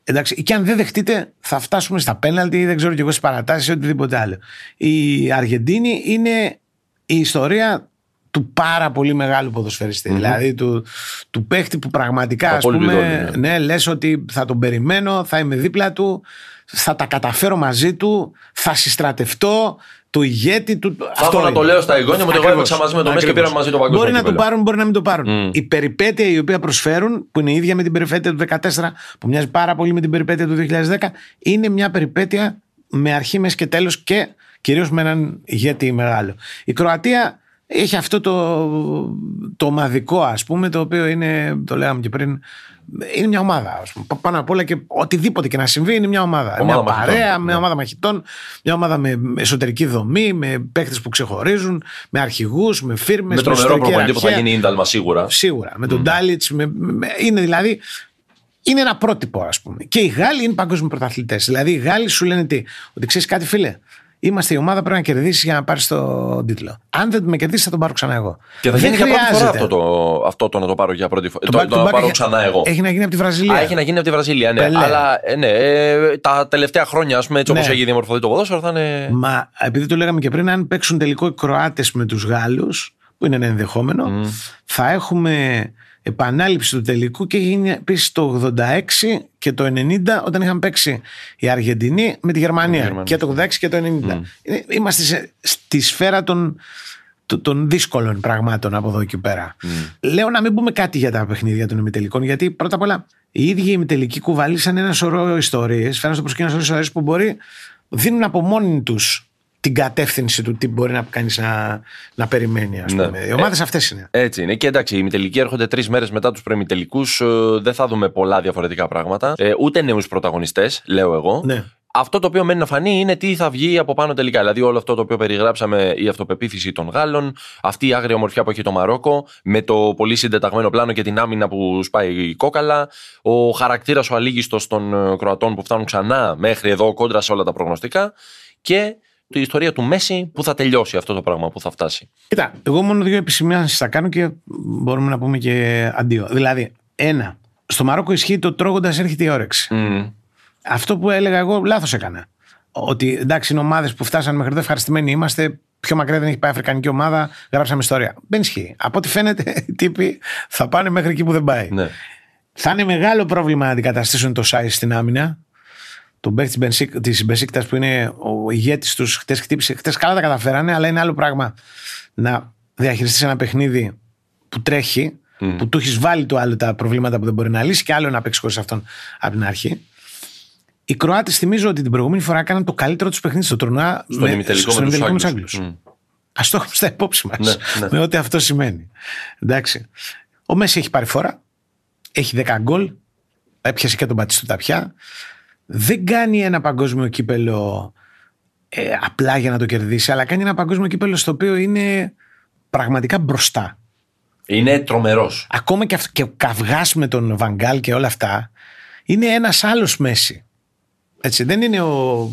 Εντάξει, και αν δεν δεχτείτε, θα φτάσουμε στα πέναλτι ή δεν ξέρω κι εγώ στις παρατάσεις ή οτιδήποτε άλλο. Η Αργεντίνη είναι η ιστορία του πάρα πολύ μεγάλου ποδοσφαιριστή. Δηλαδή του, του παίχτη που πραγματικά Το ας απόλυτο πούμε, idol, ναι. ναι, λες ότι θα τον περιμένω, θα είμαι δίπλα του, θα τα καταφέρω μαζί του, θα συστρατευτώ του ηγέτη του. Θα έχω να το λέω στα εγγόνια μου, ότι εγώ Ακριβώς. έπαιξα μαζί με τον Μέση και Ακριβώς. πήραμε μαζί το παγκόσμιο Μπορεί να το κύπελλο. πάρουν, μπορεί να μην το πάρουν. Η περιπέτεια η οποία προσφέρουν, που είναι η ίδια με την περιπέτεια του 2014, που μοιάζει πάρα πολύ με την περιπέτεια του 2010, είναι μια περιπέτεια με αρχή, μέση και τέλος και κυρίως με έναν ηγέτη μεγάλο. Η Κροατία έχει αυτό το, το ομαδικό, ας πούμε, το οποίο είναι, το λέγαμε και πριν, είναι μια ομάδα. Ας πούμε. Πάνω απ' όλα και οτιδήποτε και να συμβεί είναι μια ομάδα. Ομάδα μια μαχητών. παρέα, Ναι. μια ομάδα μαχητών, μια ομάδα με εσωτερική δομή, με παίχτε που ξεχωρίζουν, με αρχηγούς, με φίρμες. Με τρομερό προπονητή που θα γίνει ίνταλμα σίγουρα. Σίγουρα. Με τον Ντάλιτς. Με, με- είναι δηλαδή. Είναι ένα πρότυπο, ας πούμε. Και οι Γάλλοι είναι παγκόσμιοι πρωταθλητές. Δηλαδή οι Γάλλοι σου λένε τι, ότι ξέρεις κάτι, φίλε. Είμαστε η ομάδα που πρέπει να κερδίσεις για να πάρεις τον τίτλο. Αν δεν με κερδίσεις, θα τον πάρω ξανά εγώ. Και θα Δεν γίνει για πρώτη φορά χρειάζεται. αυτό το, αυτό το να το πάρω για πρώτη φορά. Το Το, μπακ- το το να μπακ πάρω έχει- ξανά εγώ. Έχει να γίνει από τη Βραζιλία. Α, έχει να γίνει από τη Βραζιλία, ναι. Πελέ. Αλλά ε, ναι, ε, τα τελευταία χρόνια, ας πούμε, έτσι όπως Ναι. έχει διαμορφωθεί το ποδόσφαιρο, θα είναι. Μα επειδή το λέγαμε και πριν, αν παίξουν τελικό οι Κροάτες με τους Γάλλους, που είναι ένα ενδεχόμενο, θα έχουμε επανάληψη του τελικού και έχει γίνει επίσης το 86 και το 90 όταν είχαν παίξει η Αργεντινή με τη Γερμανία. Γερμανία. Και το 86 και το 90. Είναι- Είμαστε σε- στη σφαίρα των, των- των δύσκολων πραγμάτων από εδώ και πέρα. Λέω να μην πούμε κάτι για τα παιχνίδια των ημιτελικών, γιατί πρώτα απ' όλα οι ίδιοι οι ημιτελικοί κουβαλήσαν ένα σωρό ιστορίες, φέραν στο προσκήνιο ένα σωρό ιστορίες που μπορεί δίνουν από μόνοι τους την κατεύθυνση του τι μπορεί να κάνεις να, να περιμένει. Ας Ναι. πούμε. Οι ομάδες αυτές είναι. Έτσι είναι. Και εντάξει, οι ημιτελικοί έρχονται τρεις μέρες μετά τους προημιτελικού. Δεν θα δούμε πολλά διαφορετικά πράγματα. Ε, ούτε νέους πρωταγωνιστές, λέω εγώ. Ναι. Αυτό το οποίο μένει να φανεί είναι τι θα βγει από πάνω τελικά. Δηλαδή, όλο αυτό το οποίο περιγράψαμε, η αυτοπεποίθηση των Γάλλων, αυτή η άγρια ομορφιά που έχει το Μαρόκο, με το πολύ συντεταγμένο πλάνο και την άμυνα που σπάει η κόκαλα, ο χαρακτήρας ο αλήγιστος των ε, Κροατών που φτάνουν ξανά μέχρι εδώ κόντρα σε όλα τα προγνωστικά και η ιστορία του Μέση που θα τελειώσει αυτό το πράγμα, που θα φτάσει. Κοίτα, εγώ μόνο δύο επισημιάσει θα κάνω και μπορούμε να πούμε και αντίο. Δηλαδή, ένα, στο Μαρόκο ισχύει το τρώγοντας έρχεται η όρεξη. Αυτό που έλεγα εγώ, λάθος έκανα. Ότι εντάξει, είναι ομάδες που φτάσαν μέχρι εδώ, ευχαριστημένοι είμαστε. Πιο μακριά δεν έχει πάει η Αφρικανική ομάδα, γράψαμε ιστορία. Δεν ισχύει. Από ό,τι φαίνεται, οι τύποι θα πάνε μέχρι εκεί που δεν πάει. Ναι. Θα είναι μεγάλο πρόβλημα να αντικαταστήσουν το Σάι στην άμυνα. Τον παίκτη της Μπεσίκτα που είναι ο ηγέτης τους, χτες χτύπησε. Χτες καλά τα καταφέρανε, αλλά είναι άλλο πράγμα να διαχειριστείς ένα παιχνίδι που τρέχει, που του έχεις βάλει το άλλο τα προβλήματα που δεν μπορεί να λύσει και άλλο να παίξεις χωρίς αυτόν από την αρχή. Οι Κροάτες θυμίζω ότι την προηγούμενη φορά έκαναν το καλύτερο τους παιχνίδι στο τουρνουά Στον ημιτελικό με τους ημιτελικό τους Άγγλους. Άγγλους. Α το έχουμε στα υπόψη μας. Ναι, ναι. Με ό,τι αυτό σημαίνει. Εντάξει. Ο Μέση έχει πάρει φορά. Έχει 10 γκολ. Έπιασε και τον Πατιστούτα πια. Δεν κάνει ένα παγκόσμιο κύπελο ε, απλά για να το κερδίσει, αλλά κάνει ένα παγκόσμιο κύπελο στο οποίο είναι πραγματικά μπροστά. Είναι τρομερός. Ακόμα και, αυ- και ο καυγάς με τον Βαγκάλ και όλα αυτά είναι ένας άλλος Μέση. Έτσι, δεν είναι ο,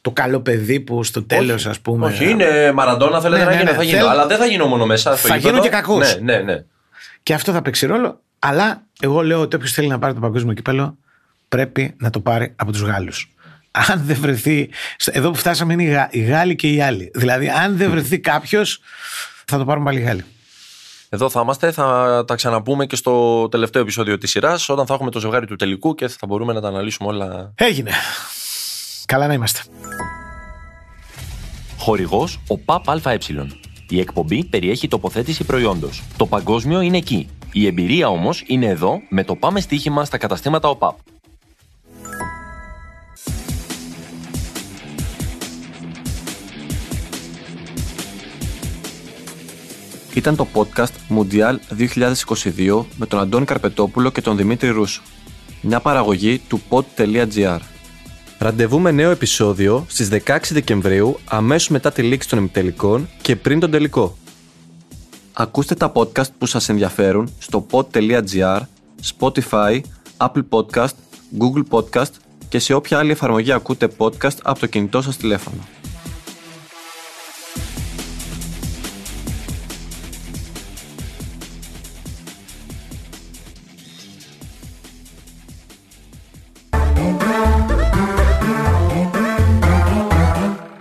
το καλό παιδί που στο τέλος, ας πούμε. Όχι, είναι Μαραντόνα, θέλετε Ναι, να ναι, γίνω, ναι. θα γίνω. Θέλ- Αλλά δεν θα γίνω μόνο μέσα. στο Θα γήπεδο. γίνω και κακός. Ναι, ναι, ναι. Και αυτό θα παίξει ρόλο. Αλλά εγώ λέω ότι όποιος θέλει να πάρει το παγκόσμιο κύπελο πρέπει να το πάρει από τους Γάλλους. Αν δεν βρεθεί. Εδώ που φτάσαμε είναι οι, Γα... οι Γάλλοι και οι άλλοι. Δηλαδή, αν δεν βρεθεί κάποιος, θα το πάρουν πάλι οι Γάλλοι. Εδώ θα είμαστε, θα τα ξαναπούμε και στο τελευταίο επεισόδιο της σειράς, όταν θα έχουμε το ζευγάρι του τελικού και θα μπορούμε να τα αναλύσουμε όλα. Έγινε. Καλά να είμαστε. Χορηγός ο ΠΑΠ ΑΕ. Η εκπομπή περιέχει τοποθέτηση προϊόντος. Το παγκόσμιο είναι εκεί. Η εμπειρία όμως είναι εδώ με το πάμε στοίχημα στα καταστήματα ΟΠΑΠ. Ήταν το podcast Mundial 2022 με τον Αντώνη Καρπετόπουλο και τον Δημήτρη Ρούσο. Μια παραγωγή του pod.gr. Ραντεβού με νέο επεισόδιο στις 16 Δεκεμβρίου αμέσως μετά τη λήξη των ημιτελικών και πριν τον τελικό. Ακούστε τα podcast που σας ενδιαφέρουν στο pod.gr, Spotify, Apple Podcast, Google Podcast και σε όποια άλλη εφαρμογή ακούτε podcast από το κινητό σας τηλέφωνο.